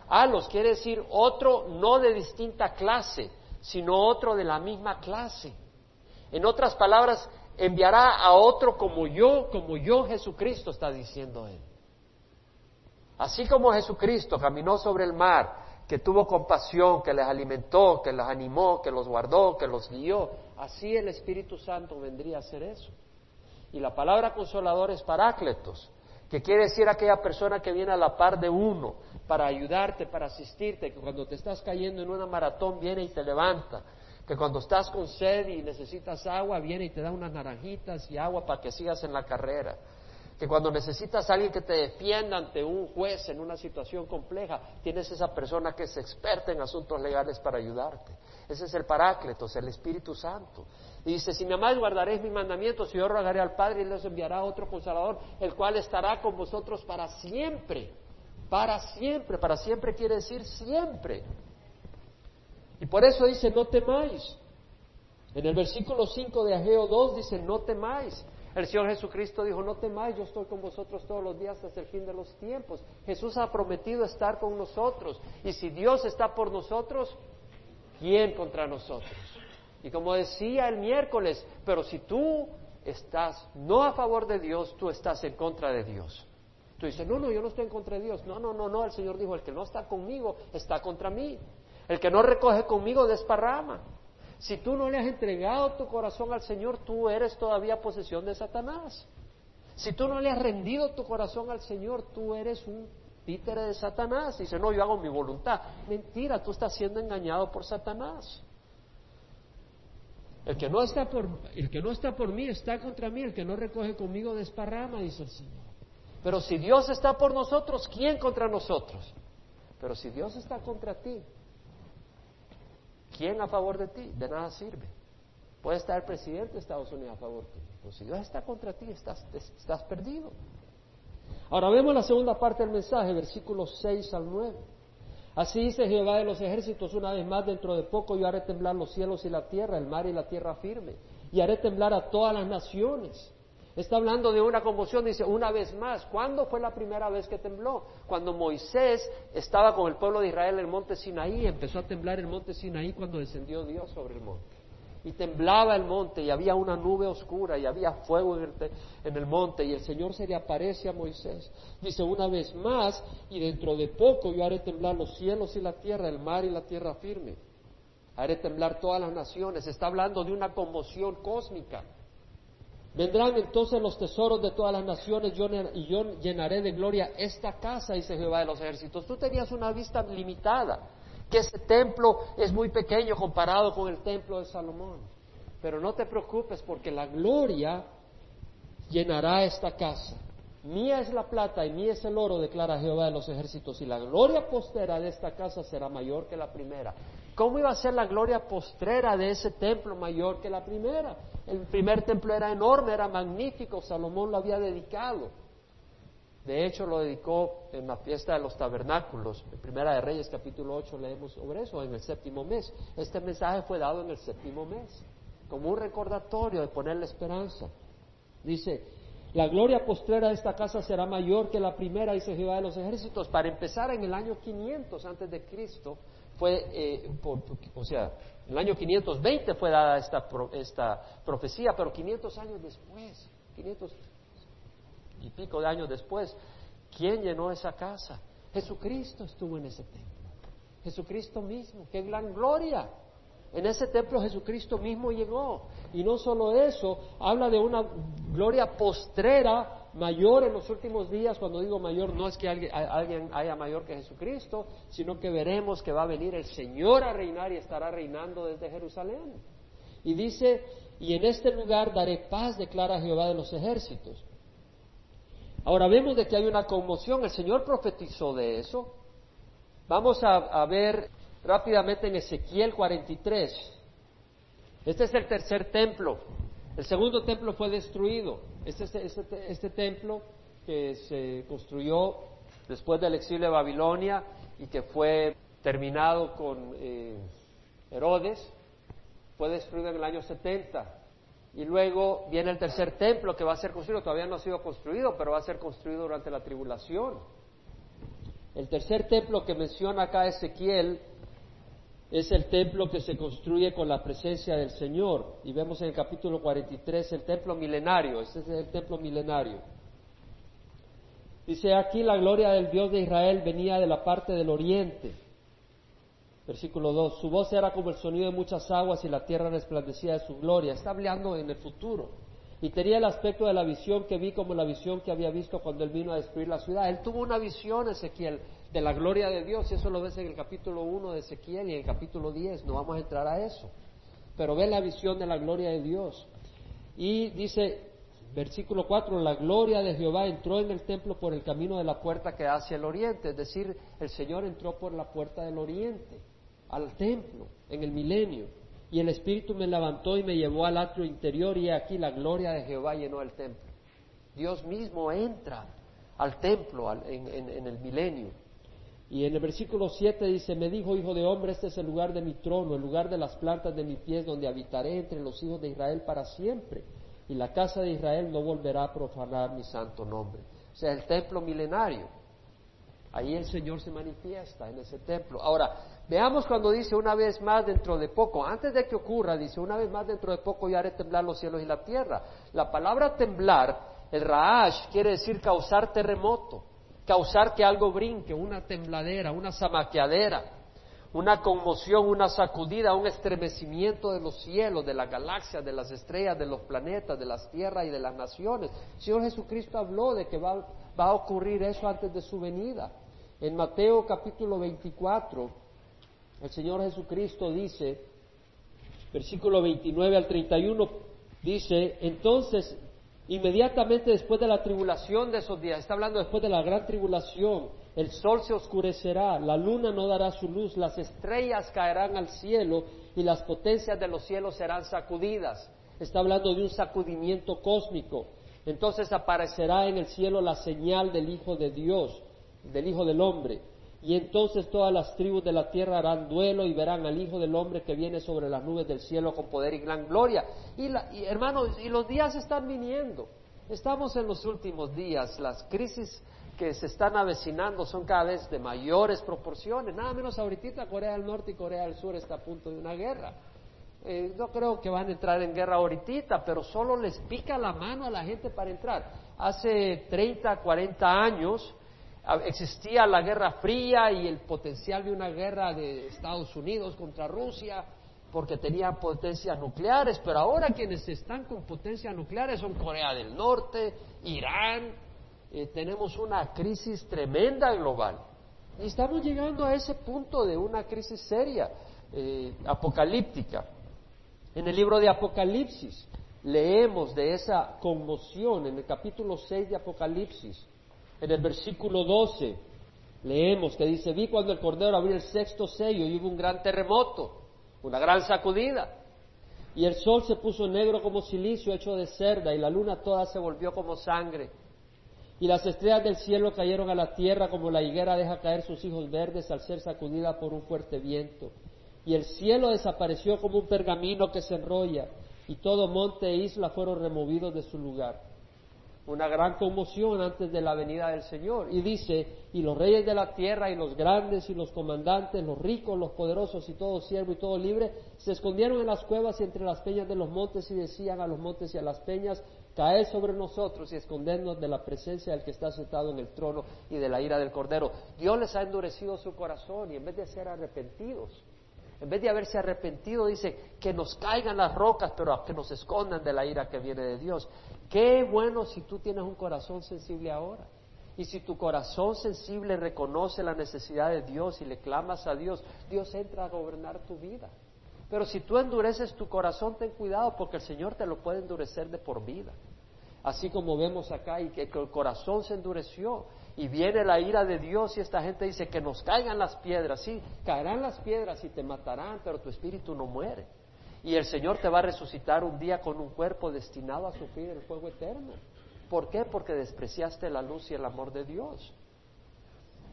[SPEAKER 1] Alos quiere decir otro no de distinta clase, sino otro de la misma clase. En otras palabras, enviará a otro como yo, como yo Jesucristo está diciendo Él. Así como Jesucristo caminó sobre el mar, que tuvo compasión, que les alimentó, que los animó, que los guardó, que los guió, así el Espíritu Santo vendría a hacer eso. Y la palabra consolador es parácletos, que quiere decir aquella persona que viene a la par de uno para ayudarte, para asistirte, que cuando te estás cayendo en una maratón viene y te levanta, que cuando estás con sed y necesitas agua viene y te da unas naranjitas y agua para que sigas en la carrera que cuando necesitas a alguien que te defienda ante un juez en una situación compleja, tienes esa persona que es experta en asuntos legales para ayudarte. Ese es el Parácletos, el Espíritu Santo. Y dice, si me amáis guardaréis mis mandamientos y yo rogaré al Padre y les enviará otro consolador, el cual estará con vosotros para siempre. Para siempre, para siempre quiere decir siempre. Y por eso dice, no temáis. En el versículo 5 de Ageo 2 dice, no temáis. El Señor Jesucristo dijo, no temáis, yo estoy con vosotros todos los días hasta el fin de los tiempos. Jesús ha prometido estar con nosotros. Y si Dios está por nosotros, ¿quién contra nosotros? Y como decía el miércoles, pero si tú estás no a favor de Dios, tú estás en contra de Dios. Tú dices, no, no, yo no estoy en contra de Dios. No, no, no, no, el Señor dijo, el que no está conmigo está contra mí. El que no recoge conmigo desparrama. Si tú no le has entregado tu corazón al Señor, tú eres todavía posesión de Satanás. Si tú no le has rendido tu corazón al Señor, tú eres un títere de Satanás. Dice, no, yo hago mi voluntad. Mentira, tú estás siendo engañado por Satanás. El que no está por, el que no está por mí está contra mí, el que no recoge conmigo desparrama, dice el Señor. Pero si Dios está por nosotros, ¿quién contra nosotros? Pero si Dios está contra ti, ¿Quién a favor de ti? De nada sirve. Puede estar el presidente de Estados Unidos a favor ti. Pero si Dios está contra ti, estás, estás perdido. Ahora vemos la segunda parte del mensaje, versículos 6 al 9. Así dice Jehová de los ejércitos una vez más, dentro de poco yo haré temblar los cielos y la tierra, el mar y la tierra firme, y haré temblar a todas las naciones. Está hablando de una conmoción, dice, una vez más. ¿Cuándo fue la primera vez que tembló? Cuando Moisés estaba con el pueblo de Israel en el monte Sinaí, empezó a temblar el monte Sinaí cuando descendió Dios sobre el monte. Y temblaba el monte y había una nube oscura y había fuego en el, en el monte y el Señor se le aparece a Moisés. Dice, una vez más, y dentro de poco yo haré temblar los cielos y la tierra, el mar y la tierra firme. Haré temblar todas las naciones. Está hablando de una conmoción cósmica. Vendrán entonces los tesoros de todas las naciones y yo llenaré de gloria esta casa, dice Jehová de los ejércitos. Tú tenías una vista limitada. Que ese templo es muy pequeño comparado con el templo de Salomón. Pero no te preocupes porque la gloria llenará esta casa. Mía es la plata y mía es el oro, declara Jehová de los ejércitos, y la gloria postera de esta casa será mayor que la primera. ¿Cómo iba a ser la gloria postrera de ese templo mayor que la primera? El primer templo era enorme, era magnífico, Salomón lo había dedicado. De hecho, lo dedicó en la fiesta de los tabernáculos. En Primera de Reyes, capítulo 8, leemos sobre eso, en el séptimo mes. Este mensaje fue dado en el séptimo mes, como un recordatorio de ponerle esperanza. Dice, la gloria postrera de esta casa será mayor que la primera, dice Jehová de los ejércitos. Para empezar, en el año 500 antes de Cristo, fue, eh, o sea, en el año 520 fue dada esta, esta profecía, pero 500 años después, 500 y pico de años después, ¿quién llenó esa casa? Jesucristo estuvo en ese templo. Jesucristo mismo, qué gran gloria. En ese templo Jesucristo mismo llegó. Y no solo eso, habla de una gloria postrera mayor en los últimos días. Cuando digo mayor, no es que alguien, haya mayor que Jesucristo, sino que veremos que va a venir el Señor a reinar y estará reinando desde Jerusalén. Y dice, y en este lugar daré paz, declara Jehová de los ejércitos. Ahora vemos de que hay una conmoción, el Señor profetizó de eso. Vamos a, ver rápidamente en Ezequiel 43. Este es el tercer templo. El segundo templo fue destruido. Este, este, este, este templo que se construyó después del exilio de Babilonia y que fue terminado con eh, Herodes, fue destruido en el año 70. Y luego viene el tercer templo que va a ser construido, todavía no ha sido construido, pero va a ser construido durante la tribulación. El tercer templo que menciona acá Ezequiel es el templo que se construye con la presencia del Señor. Y vemos en el capítulo 43 el templo milenario, este es el templo milenario. Dice aquí la gloria del Dios de Israel venía de la parte del oriente. Versículo 2, su voz era como el sonido de muchas aguas y la tierra resplandecía de su gloria. Está hablando en el futuro. Y tenía el aspecto de la visión que vi como la visión que había visto cuando él vino a destruir la ciudad. Él tuvo una visión, Ezequiel, de la gloria de Dios, y eso lo ves en el capítulo 1 de Ezequiel y en el capítulo 10, no vamos a entrar a eso, pero ve la visión de la gloria de Dios. Y dice, versículo 4, la gloria de Jehová entró en el templo por el camino de la puerta que hacia el oriente, es decir, el Señor entró por la puerta del oriente, al templo, en el milenio. Y el Espíritu me levantó y me llevó al atrio interior y aquí la gloria de Jehová llenó el templo. Dios mismo entra al templo en el milenio. Y en el versículo 7 dice, me dijo, hijo de hombre, este es el lugar de mi trono, el lugar de las plantas de mis pies, donde habitaré entre los hijos de Israel para siempre. Y la casa de Israel no volverá a profanar mi santo nombre. O sea, el templo milenario. Ahí el Señor se manifiesta en ese templo. Ahora, veamos cuando dice una vez más dentro de poco, antes de que ocurra, dice una vez más dentro de poco yo haré temblar los cielos y la tierra. La palabra temblar, el raash, quiere decir causar terremoto causar que algo brinque, una tembladera, una zamaqueadera, una conmoción, una sacudida, un estremecimiento de los cielos, de las galaxias, de las estrellas, de los planetas, de las tierras y de las naciones. Señor Jesucristo habló de que va, va a ocurrir eso antes de su venida. En Mateo capítulo 24, el Señor Jesucristo dice, versículo 29 al 31, dice, entonces Inmediatamente después de la tribulación de esos días, está hablando después de la gran tribulación, el sol se oscurecerá, la luna no dará su luz, las estrellas caerán al cielo y las potencias de los cielos serán sacudidas. Está hablando de un sacudimiento cósmico. Entonces aparecerá en el cielo la señal del Hijo de Dios, del Hijo del Hombre y entonces todas las tribus de la tierra harán duelo y verán al Hijo del Hombre que viene sobre las nubes del cielo con poder y gran gloria. Y, hermanos, y los días están viniendo. Estamos en los últimos días. Las crisis que se están avecinando son cada vez de mayores proporciones. Nada menos ahorita Corea del Norte y Corea del Sur está a punto de una guerra. Eh, no creo que van a entrar en guerra ahorita, pero solo les pica la mano a la gente para entrar. Hace 30, 40 años existía la Guerra Fría y el potencial de una guerra de Estados Unidos contra Rusia porque tenían potencias nucleares, pero ahora quienes están con potencias nucleares son Corea del Norte, Irán, eh, tenemos una crisis tremenda global. Y estamos llegando a ese punto de una crisis seria, eh, apocalíptica. En el libro de Apocalipsis leemos de esa conmoción en el capítulo 6 de Apocalipsis, en el versículo 12, leemos que dice, vi cuando el Cordero abrió el sexto sello y hubo un gran terremoto, una gran sacudida. Y el sol se puso negro como silicio hecho de cerda y la luna toda se volvió como sangre. Y las estrellas del cielo cayeron a la tierra como la higuera deja caer sus hijos verdes al ser sacudida por un fuerte viento. Y el cielo desapareció como un pergamino que se enrolla y todo monte e isla fueron removidos de su lugar una gran conmoción antes de la venida del Señor. Y dice, y los reyes de la tierra, y los grandes, y los comandantes, los ricos, los poderosos, y todo siervo y todo libre, se escondieron en las cuevas y entre las peñas de los montes, y decían a los montes y a las peñas, caed sobre nosotros y escondernos de la presencia del que está sentado en el trono y de la ira del Cordero. Dios les ha endurecido su corazón, y en vez de ser arrepentidos, en vez de haberse arrepentido, dice que nos caigan las rocas, pero que nos escondan de la ira que viene de Dios. Qué bueno si tú tienes un corazón sensible ahora. Y si tu corazón sensible reconoce la necesidad de Dios y le clamas a Dios, Dios entra a gobernar tu vida. Pero si tú endureces tu corazón, ten cuidado porque el Señor te lo puede endurecer de por vida. Así como vemos acá y que el corazón se endureció y viene la ira de Dios y esta gente dice que nos caigan las piedras. Sí, caerán las piedras y te matarán, pero tu espíritu no muere. Y el Señor te va a resucitar un día con un cuerpo destinado a sufrir el fuego eterno. ¿Por qué? Porque despreciaste la luz y el amor de Dios.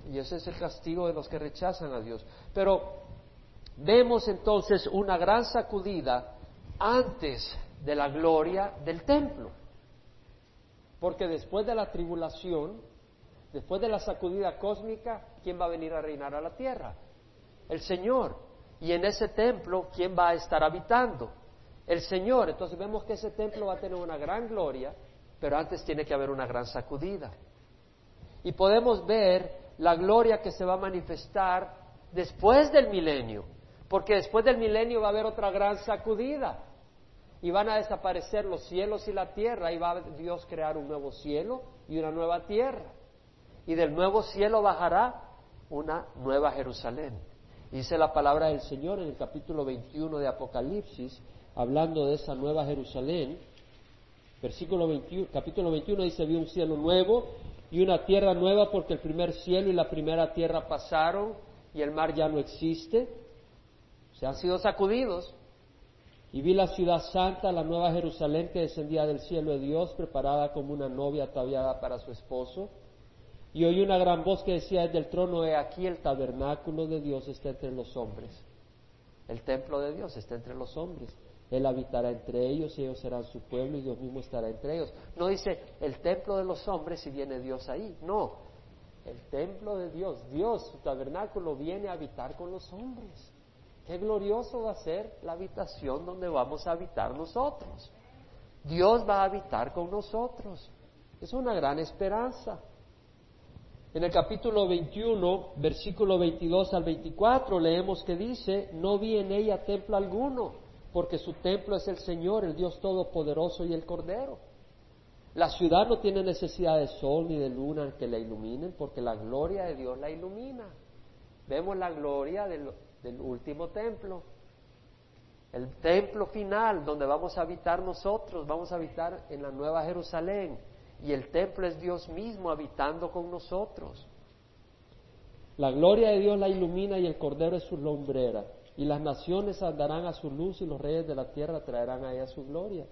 [SPEAKER 1] Y ese es el castigo de los que rechazan a Dios. Pero vemos entonces una gran sacudida antes de la gloria del templo. Porque después de la tribulación, después de la sacudida cósmica, ¿quién va a venir a reinar a la tierra? El Señor. Y en ese templo, ¿quién va a estar habitando? El Señor. Entonces vemos que ese templo va a tener una gran gloria, pero antes tiene que haber una gran sacudida. Y podemos ver la gloria que se va a manifestar después del milenio, porque después del milenio va a haber otra gran sacudida y van a desaparecer los cielos y la tierra y va a Dios crear un nuevo cielo y una nueva tierra. Y del nuevo cielo bajará una nueva Jerusalén. Dice la palabra del Señor en el capítulo 21 de Apocalipsis, hablando de esa nueva Jerusalén. Versículo 21, capítulo 21 dice, vi un cielo nuevo y una tierra nueva porque el primer cielo y la primera tierra pasaron y el mar ya no existe. Se han sido sacudidos. Y vi la ciudad santa, la nueva Jerusalén que descendía del cielo de Dios, preparada como una novia ataviada para su esposo. Y oí una gran voz que decía desde el trono, he aquí el tabernáculo de Dios está entre los hombres. El templo de Dios está entre los hombres. Él habitará entre ellos y ellos serán su pueblo y Dios mismo estará entre ellos. No dice el templo de los hombres si viene Dios ahí. No, el templo de Dios, Dios, su tabernáculo viene a habitar con los hombres. Qué glorioso va a ser la habitación donde vamos a habitar nosotros. Dios va a habitar con nosotros. Es una gran esperanza. En el capítulo 21, versículo 22 al 24, leemos que dice, no vi en ella templo alguno, porque su templo es el Señor, el Dios Todopoderoso y el Cordero. La ciudad no tiene necesidad de sol ni de luna que la iluminen, porque la gloria de Dios la ilumina. Vemos la gloria del, del último templo, el templo final donde vamos a habitar nosotros, vamos a habitar en la Nueva Jerusalén y el templo es Dios mismo habitando con nosotros. La gloria de Dios la ilumina y el cordero es su lumbrera. Y las naciones andarán a su luz y los reyes de la tierra traerán a ella su gloria.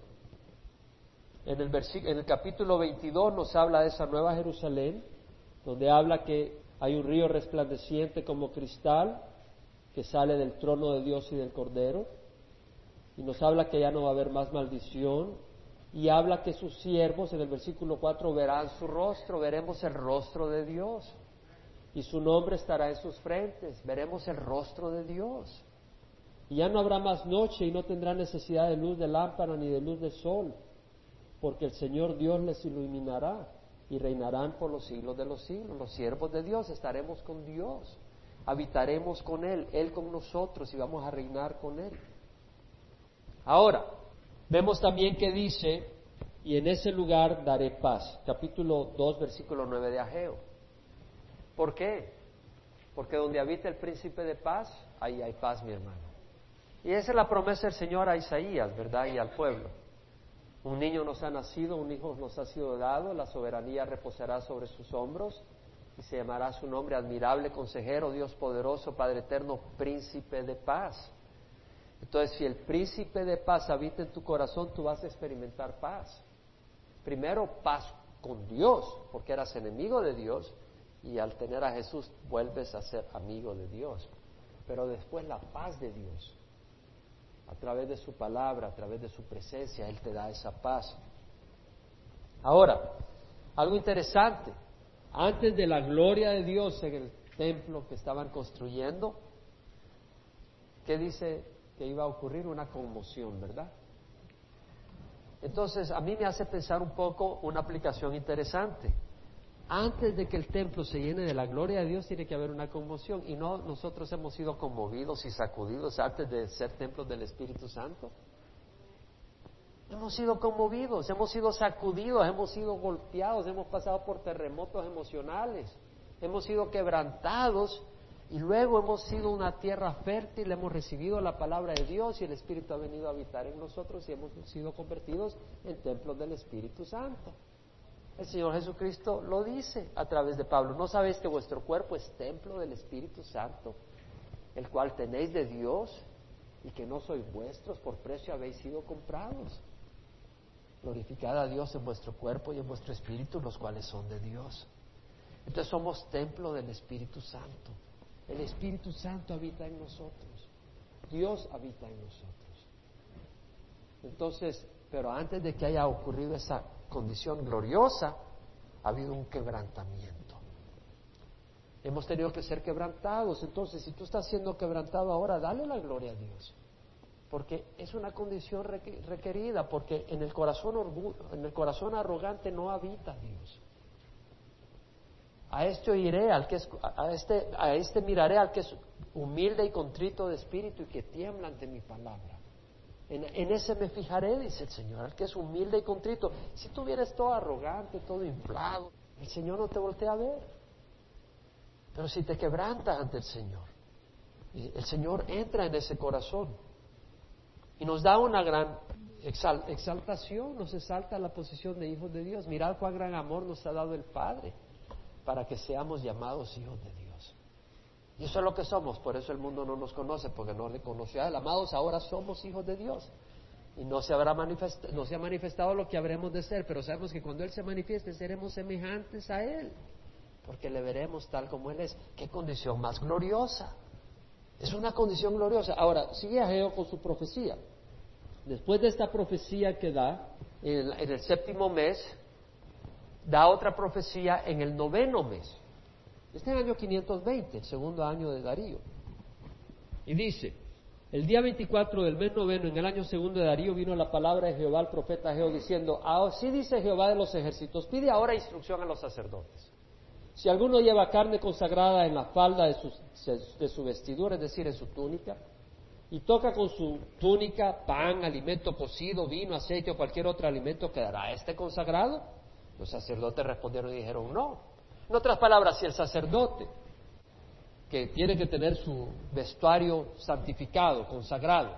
[SPEAKER 1] En el, en el capítulo 22 nos habla de esa nueva Jerusalén, donde habla que hay un río resplandeciente como cristal que sale del trono de Dios y del Cordero. Y nos habla que ya no va a haber más maldición, y habla que sus siervos en el versículo 4 verán su rostro, veremos el rostro de Dios y su nombre estará en sus frentes, veremos el rostro de Dios. Y ya no habrá más noche y no tendrá necesidad de luz de lámpara ni de luz de sol, porque el Señor Dios les iluminará y reinarán por los siglos de los siglos. Los siervos de Dios estaremos con Dios, habitaremos con Él, Él con nosotros y vamos a reinar con Él. Ahora, Vemos también que dice, y en ese lugar daré paz. Capítulo 2, versículo 9 de Ageo. ¿Por qué? Porque donde habita el príncipe de paz, ahí hay paz, mi hermano. Y esa es la promesa del Señor a Isaías, ¿verdad? Y al pueblo. Un niño nos ha nacido, un hijo nos ha sido dado, la soberanía reposará sobre sus hombros y se llamará su nombre admirable, consejero, Dios poderoso, Padre eterno, príncipe de paz. Entonces, si el príncipe de paz habita en tu corazón, tú vas a experimentar paz. Primero, paz con Dios, porque eras enemigo de Dios, y al tener a Jesús vuelves a ser amigo de Dios. Pero después la paz de Dios, a través de su palabra, a través de su presencia, Él te da esa paz. Ahora, algo interesante, antes de la gloria de Dios en el templo que estaban construyendo, ¿qué dice que iba a ocurrir? Una conmoción, ¿verdad? Entonces, a mí me hace pensar un poco una aplicación interesante. Antes de que el templo se llene de la gloria de Dios, tiene que haber una conmoción. Y no nosotros hemos sido conmovidos y sacudidos antes de ser templos del Espíritu Santo. Hemos sido conmovidos, hemos sido sacudidos, hemos sido golpeados, hemos pasado por terremotos emocionales, hemos sido quebrantados y luego hemos sido una tierra fértil, hemos recibido la palabra de Dios y el Espíritu ha venido a habitar en nosotros y hemos sido convertidos en templos del Espíritu Santo. El Señor Jesucristo lo dice a través de Pablo. ¿No sabéis que vuestro cuerpo es templo del Espíritu Santo, el cual tenéis de Dios y que no sois vuestros, por precio habéis sido comprados? Glorificad a Dios en vuestro cuerpo y en vuestro espíritu, los cuales son de Dios. Entonces somos templo del Espíritu Santo. El Espíritu Santo habita en nosotros. Dios habita en nosotros. Entonces, pero antes de que haya ocurrido esa condición gloriosa, ha habido un quebrantamiento. Hemos tenido que ser quebrantados. Entonces, si tú estás siendo quebrantado ahora, dale la gloria a Dios. Porque es una condición requerida, porque en el corazón en el corazón arrogante no habita Dios. A este oiré, al que es, a este, a este miraré al que es humilde y contrito de espíritu y que tiembla ante mi palabra. En, ese me fijaré, dice el Señor, al que es humilde y contrito. Si tú vienes todo arrogante, todo inflado, el Señor no te voltea a ver. Pero si te quebrantas ante el Señor, el Señor entra en ese corazón y nos da una gran exaltación, nos exalta la posición de hijos de Dios. Mirad cuán gran amor nos ha dado el Padre para que seamos llamados hijos de Dios. Y eso es lo que somos, por eso el mundo no nos conoce, porque no le conoció a él. Amados, ahora somos hijos de Dios. Y no se, habrá no se ha manifestado lo que habremos de ser, pero sabemos que cuando Él se manifieste seremos semejantes a Él, porque le veremos tal como Él es. Qué condición más gloriosa. Es una condición gloriosa. Ahora, sigue Ageo con su profecía. Después de esta profecía que da, en el séptimo mes, da otra profecía en el noveno mes. Este es el año 520, el segundo año de Darío. Y dice, el día 24 del mes noveno, en el año segundo de Darío, vino la palabra de Jehová al profeta Jehová diciendo, así dice Jehová de los ejércitos, pide ahora instrucción a los sacerdotes. Si alguno lleva carne consagrada en la falda de su, de su vestidura, es decir, en su túnica, y toca con su túnica pan, alimento cocido, vino, aceite o cualquier otro alimento, ¿quedará este consagrado? Los sacerdotes respondieron y dijeron no. En otras palabras, si el sacerdote, que tiene que tener su vestuario santificado, consagrado,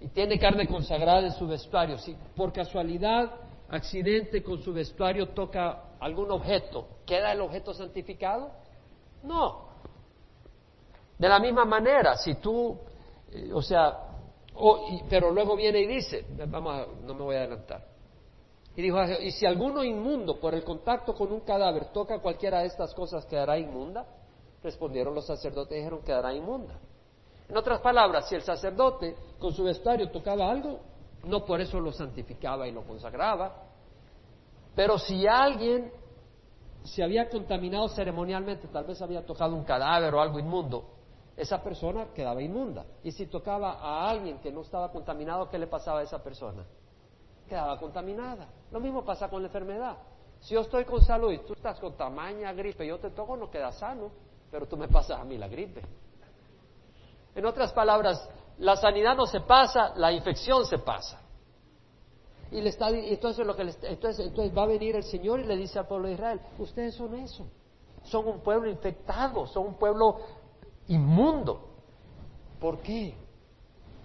[SPEAKER 1] y tiene carne consagrada en su vestuario, si por casualidad, accidente con su vestuario toca algún objeto, ¿queda el objeto santificado? No. De la misma manera, si tú, eh, o sea, pero luego viene y dice, vamos a, no me voy a adelantar, y dijo, y si alguno inmundo por el contacto con un cadáver toca cualquiera de estas cosas, ¿quedará inmunda? Respondieron los sacerdotes y dijeron, quedará inmunda. En otras palabras, si el sacerdote con su vestuario tocaba algo, no por eso lo santificaba y lo consagraba, pero si alguien se había contaminado ceremonialmente, tal vez había tocado un cadáver o algo inmundo, esa persona quedaba inmunda. Y si tocaba a alguien que no estaba contaminado, ¿qué le pasaba a esa persona? Quedaba contaminada. Lo mismo pasa con la enfermedad. Si yo estoy con salud y tú estás con tamaña gripe, yo te toco, no queda sano, pero tú me pasas a mí la gripe. En otras palabras, la sanidad no se pasa, la infección se pasa. Y le está, entonces, lo que entonces, entonces va a venir el Señor y le dice al pueblo de Israel, ustedes son eso. Son un pueblo infectado, son un pueblo inmundo. ¿Por qué?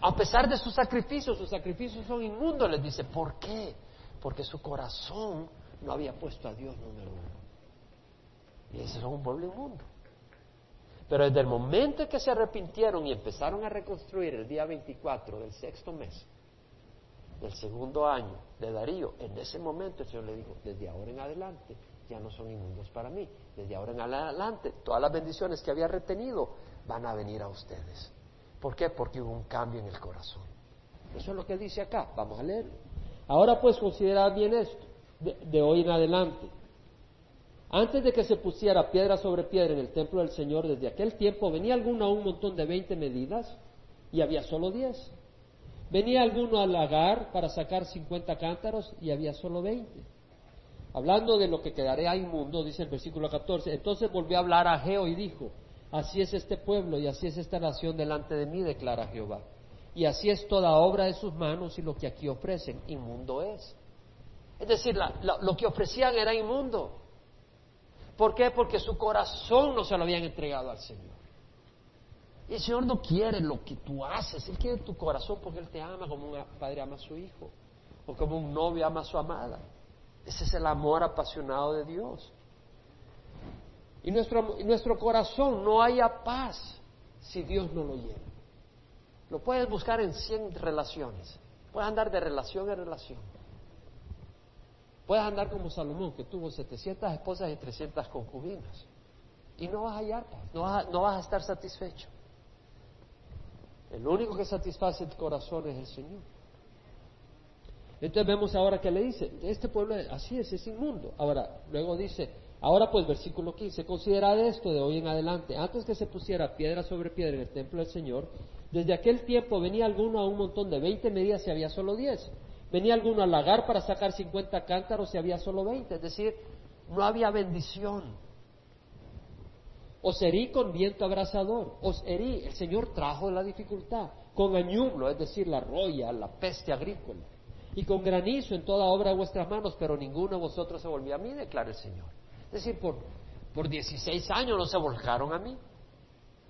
[SPEAKER 1] A pesar de sus sacrificios, sus sacrificios son inmundos, les dice. ¿Por qué? Porque su corazón no había puesto a Dios número uno. Y ese es un pueblo inmundo. Pero desde el momento en que se arrepintieron y empezaron a reconstruir el día 24 del sexto mes, del segundo año de Darío, en ese momento el Señor le dijo, desde ahora en adelante ya no son inmundos para mí, desde ahora en adelante todas las bendiciones que había retenido van a venir a ustedes. ¿Por qué? Porque hubo un cambio en el corazón. Eso es lo que dice acá, vamos a leerlo. Ahora pues considerad bien esto, de hoy en adelante. Antes de que se pusiera piedra sobre piedra en el templo del Señor, desde aquel tiempo venía alguno a un montón de veinte medidas y había solo diez. Venía alguno al lagar para sacar cincuenta cántaros y había solo veinte. Hablando de lo que quedaría inmundo, dice el versículo 14, entonces volvió a hablar a Geo y dijo, así es este pueblo y así es esta nación delante de mí, declara Jehová. Y así es toda obra de sus manos y lo que aquí ofrecen, inmundo es. Es decir, lo que ofrecían era inmundo. ¿Por qué? Porque su corazón no se lo habían entregado al Señor. Y el Señor no quiere lo que tú haces, Él quiere tu corazón porque Él te ama como un padre ama a su hijo, o como un novio ama a su amada. Ese es el amor apasionado de Dios. Y nuestro, nuestro corazón no haya paz si Dios no lo llena. Lo puedes buscar en 100 relaciones. Puedes andar de relación en relación. Puedes andar como Salomón, que tuvo 700 esposas y 300 concubinas. Y no vas a hallar paz, no vas a, no vas a estar satisfecho. El único que satisface el corazón es el Señor. Entonces vemos ahora que le dice, este pueblo así es, es inmundo. Ahora, luego dice, ahora pues versículo 15, considerad esto de hoy en adelante, antes que se pusiera piedra sobre piedra en el templo del Señor, desde aquel tiempo venía alguno a un montón de 20 medidas y había solo 10. Venía alguno al lagar para sacar 50 cántaros y había solo 20, es decir, no había bendición. Os herí con viento abrasador, os herí, el Señor trajo la dificultad, con añublo, es decir, la roya, la peste agrícola, y con granizo en toda obra de vuestras manos, pero ninguno de vosotros se volvió a mí, declara el Señor. Es decir, por, por 16 años no se volcaron a mí.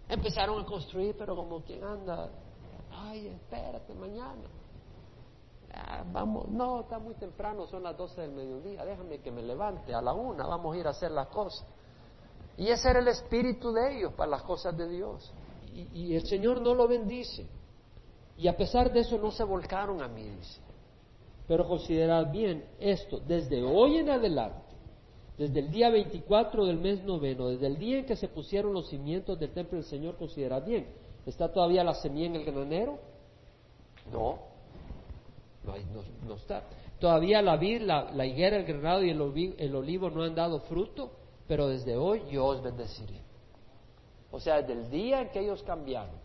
[SPEAKER 1] Empezaron a construir, pero como quien anda, ay, espérate mañana. Vamos, no, está muy temprano, son las 12 del mediodía, déjame que me levante a la una, vamos a ir a hacer las cosas. Y ese era el espíritu de ellos para las cosas de Dios. Y, el Señor no lo bendice. Y a pesar de eso no se volcaron a mí, dice. Pero considerad bien esto, desde hoy en adelante, desde el día 24 del mes noveno, desde el día en que se pusieron los cimientos del templo del Señor, considerad bien. ¿Está todavía la semilla en el granero? No, no, está. Todavía la vid, la, higuera, el granado y el, olivo no han dado fruto, pero desde hoy yo os bendeciré. O sea, desde el día en que ellos cambiaron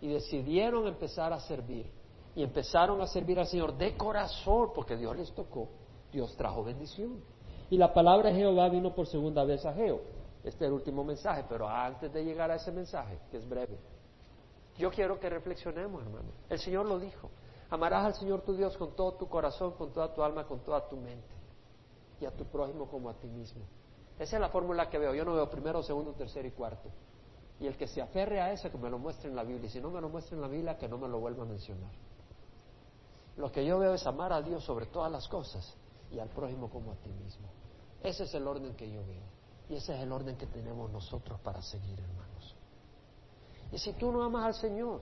[SPEAKER 1] y decidieron empezar a servir y empezaron a servir al Señor de corazón, porque Dios les tocó, Dios trajo bendición. Y la palabra de Jehová vino por segunda vez a Jehová. Este es el último mensaje, pero antes de llegar a ese mensaje, que es breve, yo quiero que reflexionemos, hermano. El Señor lo dijo. Amarás al Señor tu Dios con todo tu corazón, con toda tu alma, con toda tu mente. Y a tu prójimo como a ti mismo. Esa es la fórmula que veo. Yo no veo primero, segundo, tercero y cuarto. Y el que se aferre a eso, que me lo muestre en la Biblia. Y si no me lo muestra en la Biblia, que no me lo vuelva a mencionar. Lo que yo veo es amar a Dios sobre todas las cosas y al prójimo como a ti mismo. Ese es el orden que yo veo. Y ese es el orden que tenemos nosotros para seguir, hermanos. Y si tú no amas al Señor,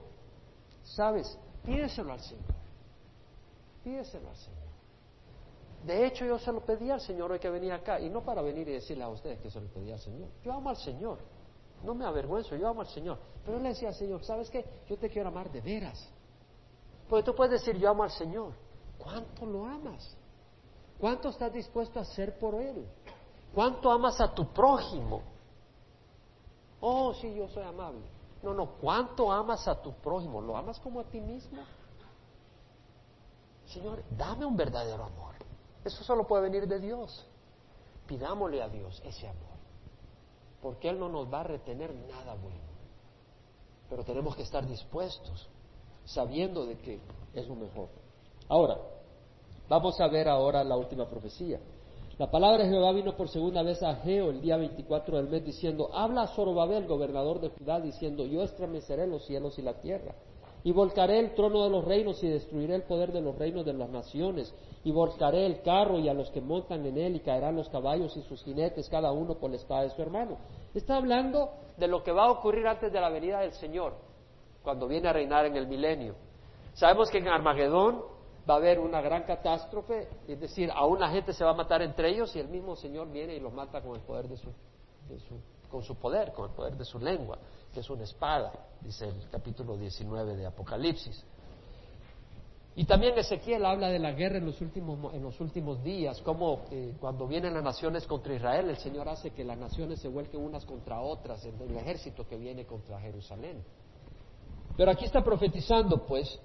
[SPEAKER 1] sabes, pídeselo al Señor. Pídeselo al Señor. De hecho, yo se lo pedí al Señor hoy que venía acá, y no para venir y decirle a ustedes que se lo pedí al Señor. Yo amo al Señor. No me avergüenzo, yo amo al Señor. Pero él le decía al Señor, ¿sabes qué? Yo te quiero amar de veras. Porque tú puedes decir, yo amo al Señor. ¿Cuánto lo amas? ¿Cuánto estás dispuesto a hacer por Él? ¿Cuánto amas a tu prójimo? Oh, sí, yo soy amable. No, no, ¿cuánto amas a tu prójimo? ¿Lo amas como a ti mismo? Señor, dame un verdadero amor. Eso solo puede venir de Dios. Pidámosle a Dios ese amor. Porque Él no nos va a retener nada bueno. Pero tenemos que estar dispuestos, sabiendo de que es lo mejor. Ahora, vamos a ver ahora la última profecía. La palabra de Jehová vino por segunda vez a Geo el día 24 del mes diciendo, habla a Zorobabel, gobernador de Judá, diciendo, yo estremeceré los cielos y la tierra, y volcaré el trono de los reinos y destruiré el poder de los reinos de las naciones, y volcaré el carro y a los que montan en él, y caerán los caballos y sus jinetes, cada uno por la espada de su hermano. Está hablando de lo que va a ocurrir antes de la venida del Señor, cuando viene a reinar en el milenio. Sabemos que en Armagedón va a haber una gran catástrofe, es decir, aún la gente se va a matar entre ellos y el mismo Señor viene y los mata con el poder de su, con su poder, con el poder de su lengua, que es una espada, dice el capítulo 19 de Apocalipsis. Y también Ezequiel habla de la guerra en los últimos, en los últimos días, como eh, cuando vienen las naciones contra Israel, el Señor hace que las naciones se vuelquen unas contra otras el ejército que viene contra Jerusalén. Pero aquí está profetizando, pues,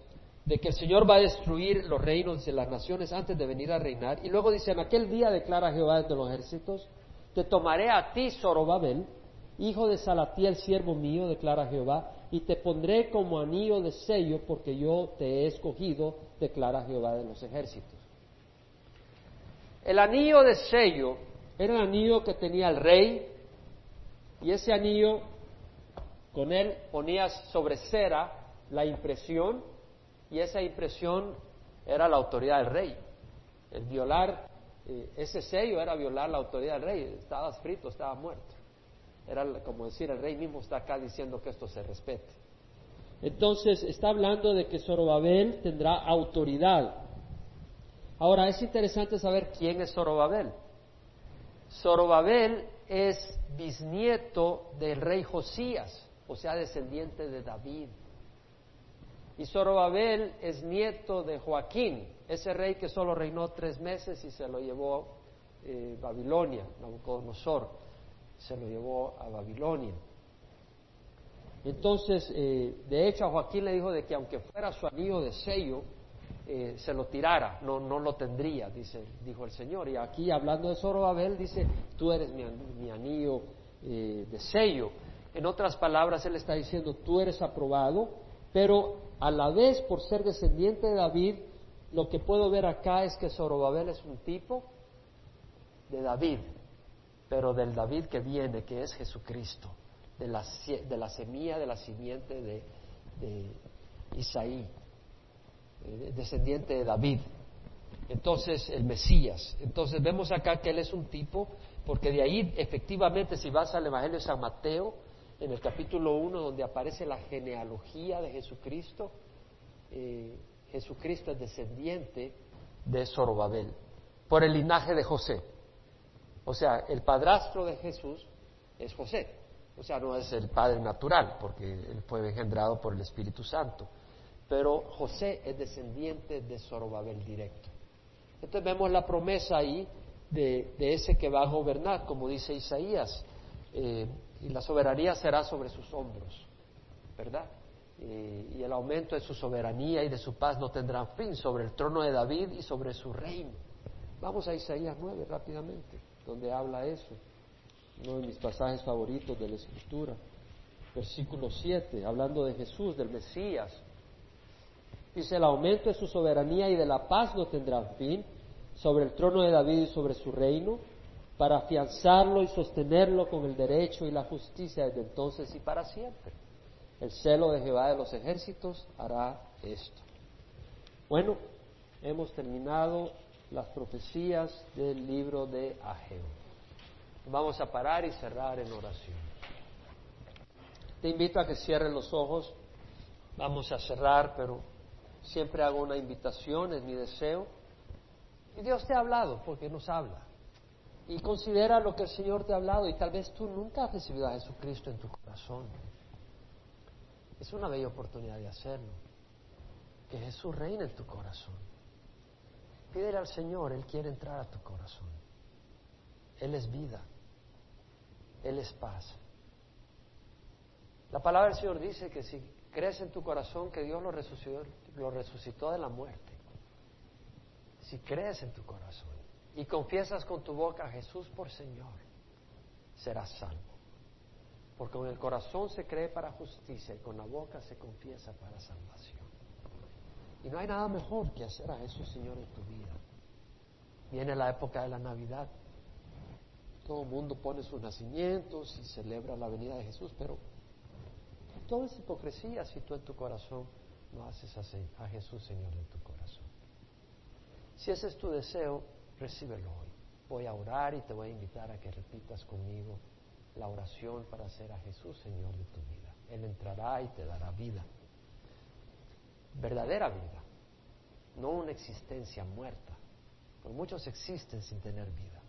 [SPEAKER 1] de que el Señor va a destruir los reinos de las naciones antes de venir a reinar. Y luego dice, en aquel día declara Jehová de los ejércitos, te tomaré a ti, Zorobabel, hijo de Salatiel, siervo mío, declara Jehová, y te pondré como anillo de sello, porque yo te he escogido, declara Jehová de los ejércitos. El anillo de sello era el anillo que tenía el rey, y ese anillo, con él ponías sobre cera la impresión y esa impresión era la autoridad del rey. El violar eh, ese sello era violar la autoridad del rey. Estabas frito, estaba muerto. Era como decir, el rey mismo está acá diciendo que esto se respete. Entonces está hablando de que Zorobabel tendrá autoridad. Ahora es interesante saber quién es Zorobabel. Zorobabel es bisnieto del rey Josías, o sea, descendiente de David. Y Zorobabel es nieto de Joaquín, ese rey que solo reinó tres meses y se lo llevó eh, Babilonia, Nabucodonosor, se lo llevó a Babilonia. Entonces, eh, de hecho, a Joaquín le dijo de que aunque fuera su anillo de sello, eh, se lo tirara, no, no lo tendría, dice, dijo el Señor. Y aquí, hablando de Zorobabel, dice, tú eres mi, mi anillo de sello. En otras palabras, él está diciendo, tú eres aprobado, pero a la vez, por ser descendiente de David, lo que puedo ver acá es que Zorobabel es un tipo de David, pero del David que viene, que es Jesucristo, de la, semilla, de la simiente de, de Isaí, eh, descendiente de David. Entonces, el Mesías. Entonces, vemos acá que él es un tipo, porque de ahí, efectivamente, si vas al Evangelio de San Mateo, en el capítulo 1 donde aparece la genealogía de Jesucristo, eh, Jesucristo es descendiente de Zorobabel, por el linaje de José. O sea, el padrastro de Jesús es José. O sea, no es el padre natural, porque él fue engendrado por el Espíritu Santo. Pero José es descendiente de Zorobabel directo. Entonces vemos la promesa ahí de, ese que va a gobernar, como dice Isaías. Eh, y la soberanía será sobre sus hombros, ¿verdad? Y, el aumento de su soberanía y de su paz no tendrá fin sobre el trono de David y sobre su reino. Vamos a Isaías 9 rápidamente, donde habla eso, uno de mis pasajes favoritos de la Escritura. Versículo 7, hablando de Jesús, del Mesías. Dice, el aumento de su soberanía y de la paz no tendrá fin sobre el trono de David y sobre su reino para afianzarlo y sostenerlo con el derecho y la justicia desde entonces y para siempre. El celo de Jehová de los ejércitos hará esto. Bueno, hemos terminado las profecías del libro de Ageo. Vamos a parar y cerrar en oración. Te invito a que cierres los ojos. Vamos a cerrar, pero siempre hago una invitación, es mi deseo. Y Dios te ha hablado porque nos habla y considera lo que el Señor te ha hablado y tal vez tú nunca has recibido a Jesucristo en tu corazón. Es una bella oportunidad de hacerlo. Que Jesús reine en tu corazón. Pídele al Señor, Él quiere entrar a tu corazón. Él es vida. Él es paz. La palabra del Señor dice que si crees en tu corazón que Dios lo resucitó, lo resucitó de la muerte, si crees en tu corazón, y confiesas con tu boca a Jesús por Señor, serás salvo. Porque con el corazón se cree para justicia y con la boca se confiesa para salvación. Y no hay nada mejor que hacer a Jesús Señor en tu vida. Viene la época de la Navidad Todo el mundo pone sus nacimientos y celebra la venida de Jesús, pero todo es hipocresía si tú en tu corazón no haces así, a Jesús Señor en tu corazón. Si ese es tu deseo, recíbelo hoy. Voy a orar y te voy a invitar a que repitas conmigo la oración para hacer a Jesús Señor de tu vida. Él entrará y te dará vida, verdadera vida, no una existencia muerta, porque muchos existen sin tener vida.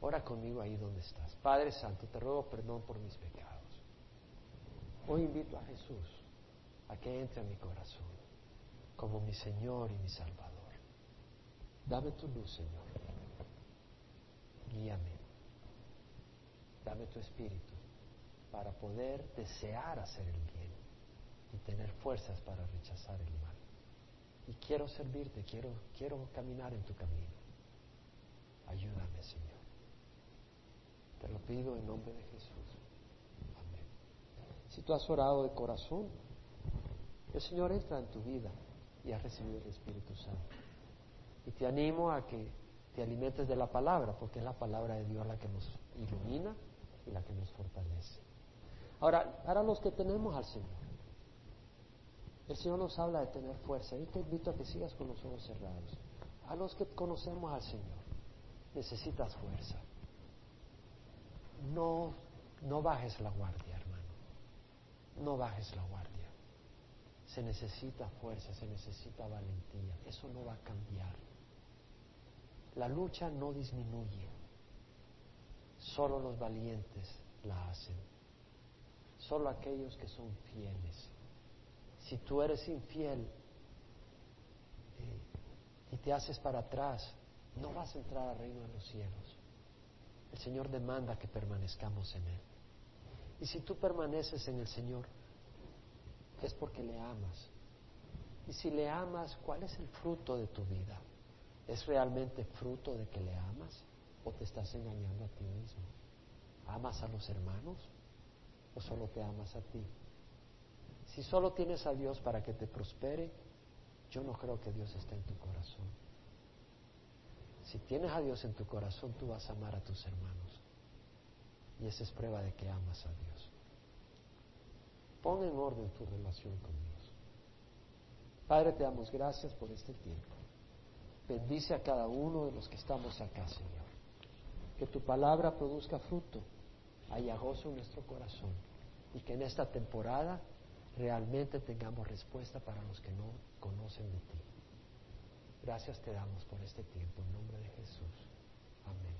[SPEAKER 1] Ora conmigo ahí donde estás. Padre Santo, te ruego perdón por mis pecados. Hoy invito a Jesús a que entre a mi corazón como mi Señor y mi Salvador. Dame tu luz, Señor. Guíame. Dame tu espíritu para poder desear hacer el bien y tener fuerzas para rechazar el mal. Y quiero servirte, quiero, quiero caminar en tu camino. Ayúdame, Señor. Te lo pido en nombre de Jesús. Amén. Si tú has orado de corazón, el Señor entra en tu vida y has recibido el Espíritu Santo. Y te animo a que te alimentes de la palabra, porque es la palabra de Dios la que nos ilumina y la que nos fortalece. Ahora, para los que tenemos al Señor, el Señor nos habla de tener fuerza. Yo te invito a que sigas con los ojos cerrados. A los que conocemos al Señor, necesitas fuerza. No, no bajes la guardia, hermano. No bajes la guardia. Se necesita fuerza, se necesita valentía. Eso no va a cambiar. La lucha no disminuye. Solo los valientes la hacen. Solo aquellos que son fieles. Si tú eres infiel eh, y te haces para atrás, no vas a entrar al reino de los cielos. El Señor demanda que permanezcamos en Él. Y si tú permaneces en el Señor, es porque le amas. Y si le amas, ¿cuál es el fruto de tu vida? ¿Es realmente fruto de que le amas o te estás engañando a ti mismo? ¿Amas a los hermanos o solo te amas a ti? Si solo tienes a Dios para que te prospere, yo no creo que Dios esté en tu corazón. Si tienes a Dios en tu corazón, tú vas a amar a tus hermanos. Y esa es prueba de que amas a Dios. Pon en orden tu relación con Dios. Padre, te damos gracias por este tiempo. Bendice a cada uno de los que estamos acá, Señor. Que tu palabra produzca fruto, haya gozo en nuestro corazón y que en esta temporada realmente tengamos respuesta para los que no conocen de ti. Gracias te damos por este tiempo en nombre de Jesús. Amén.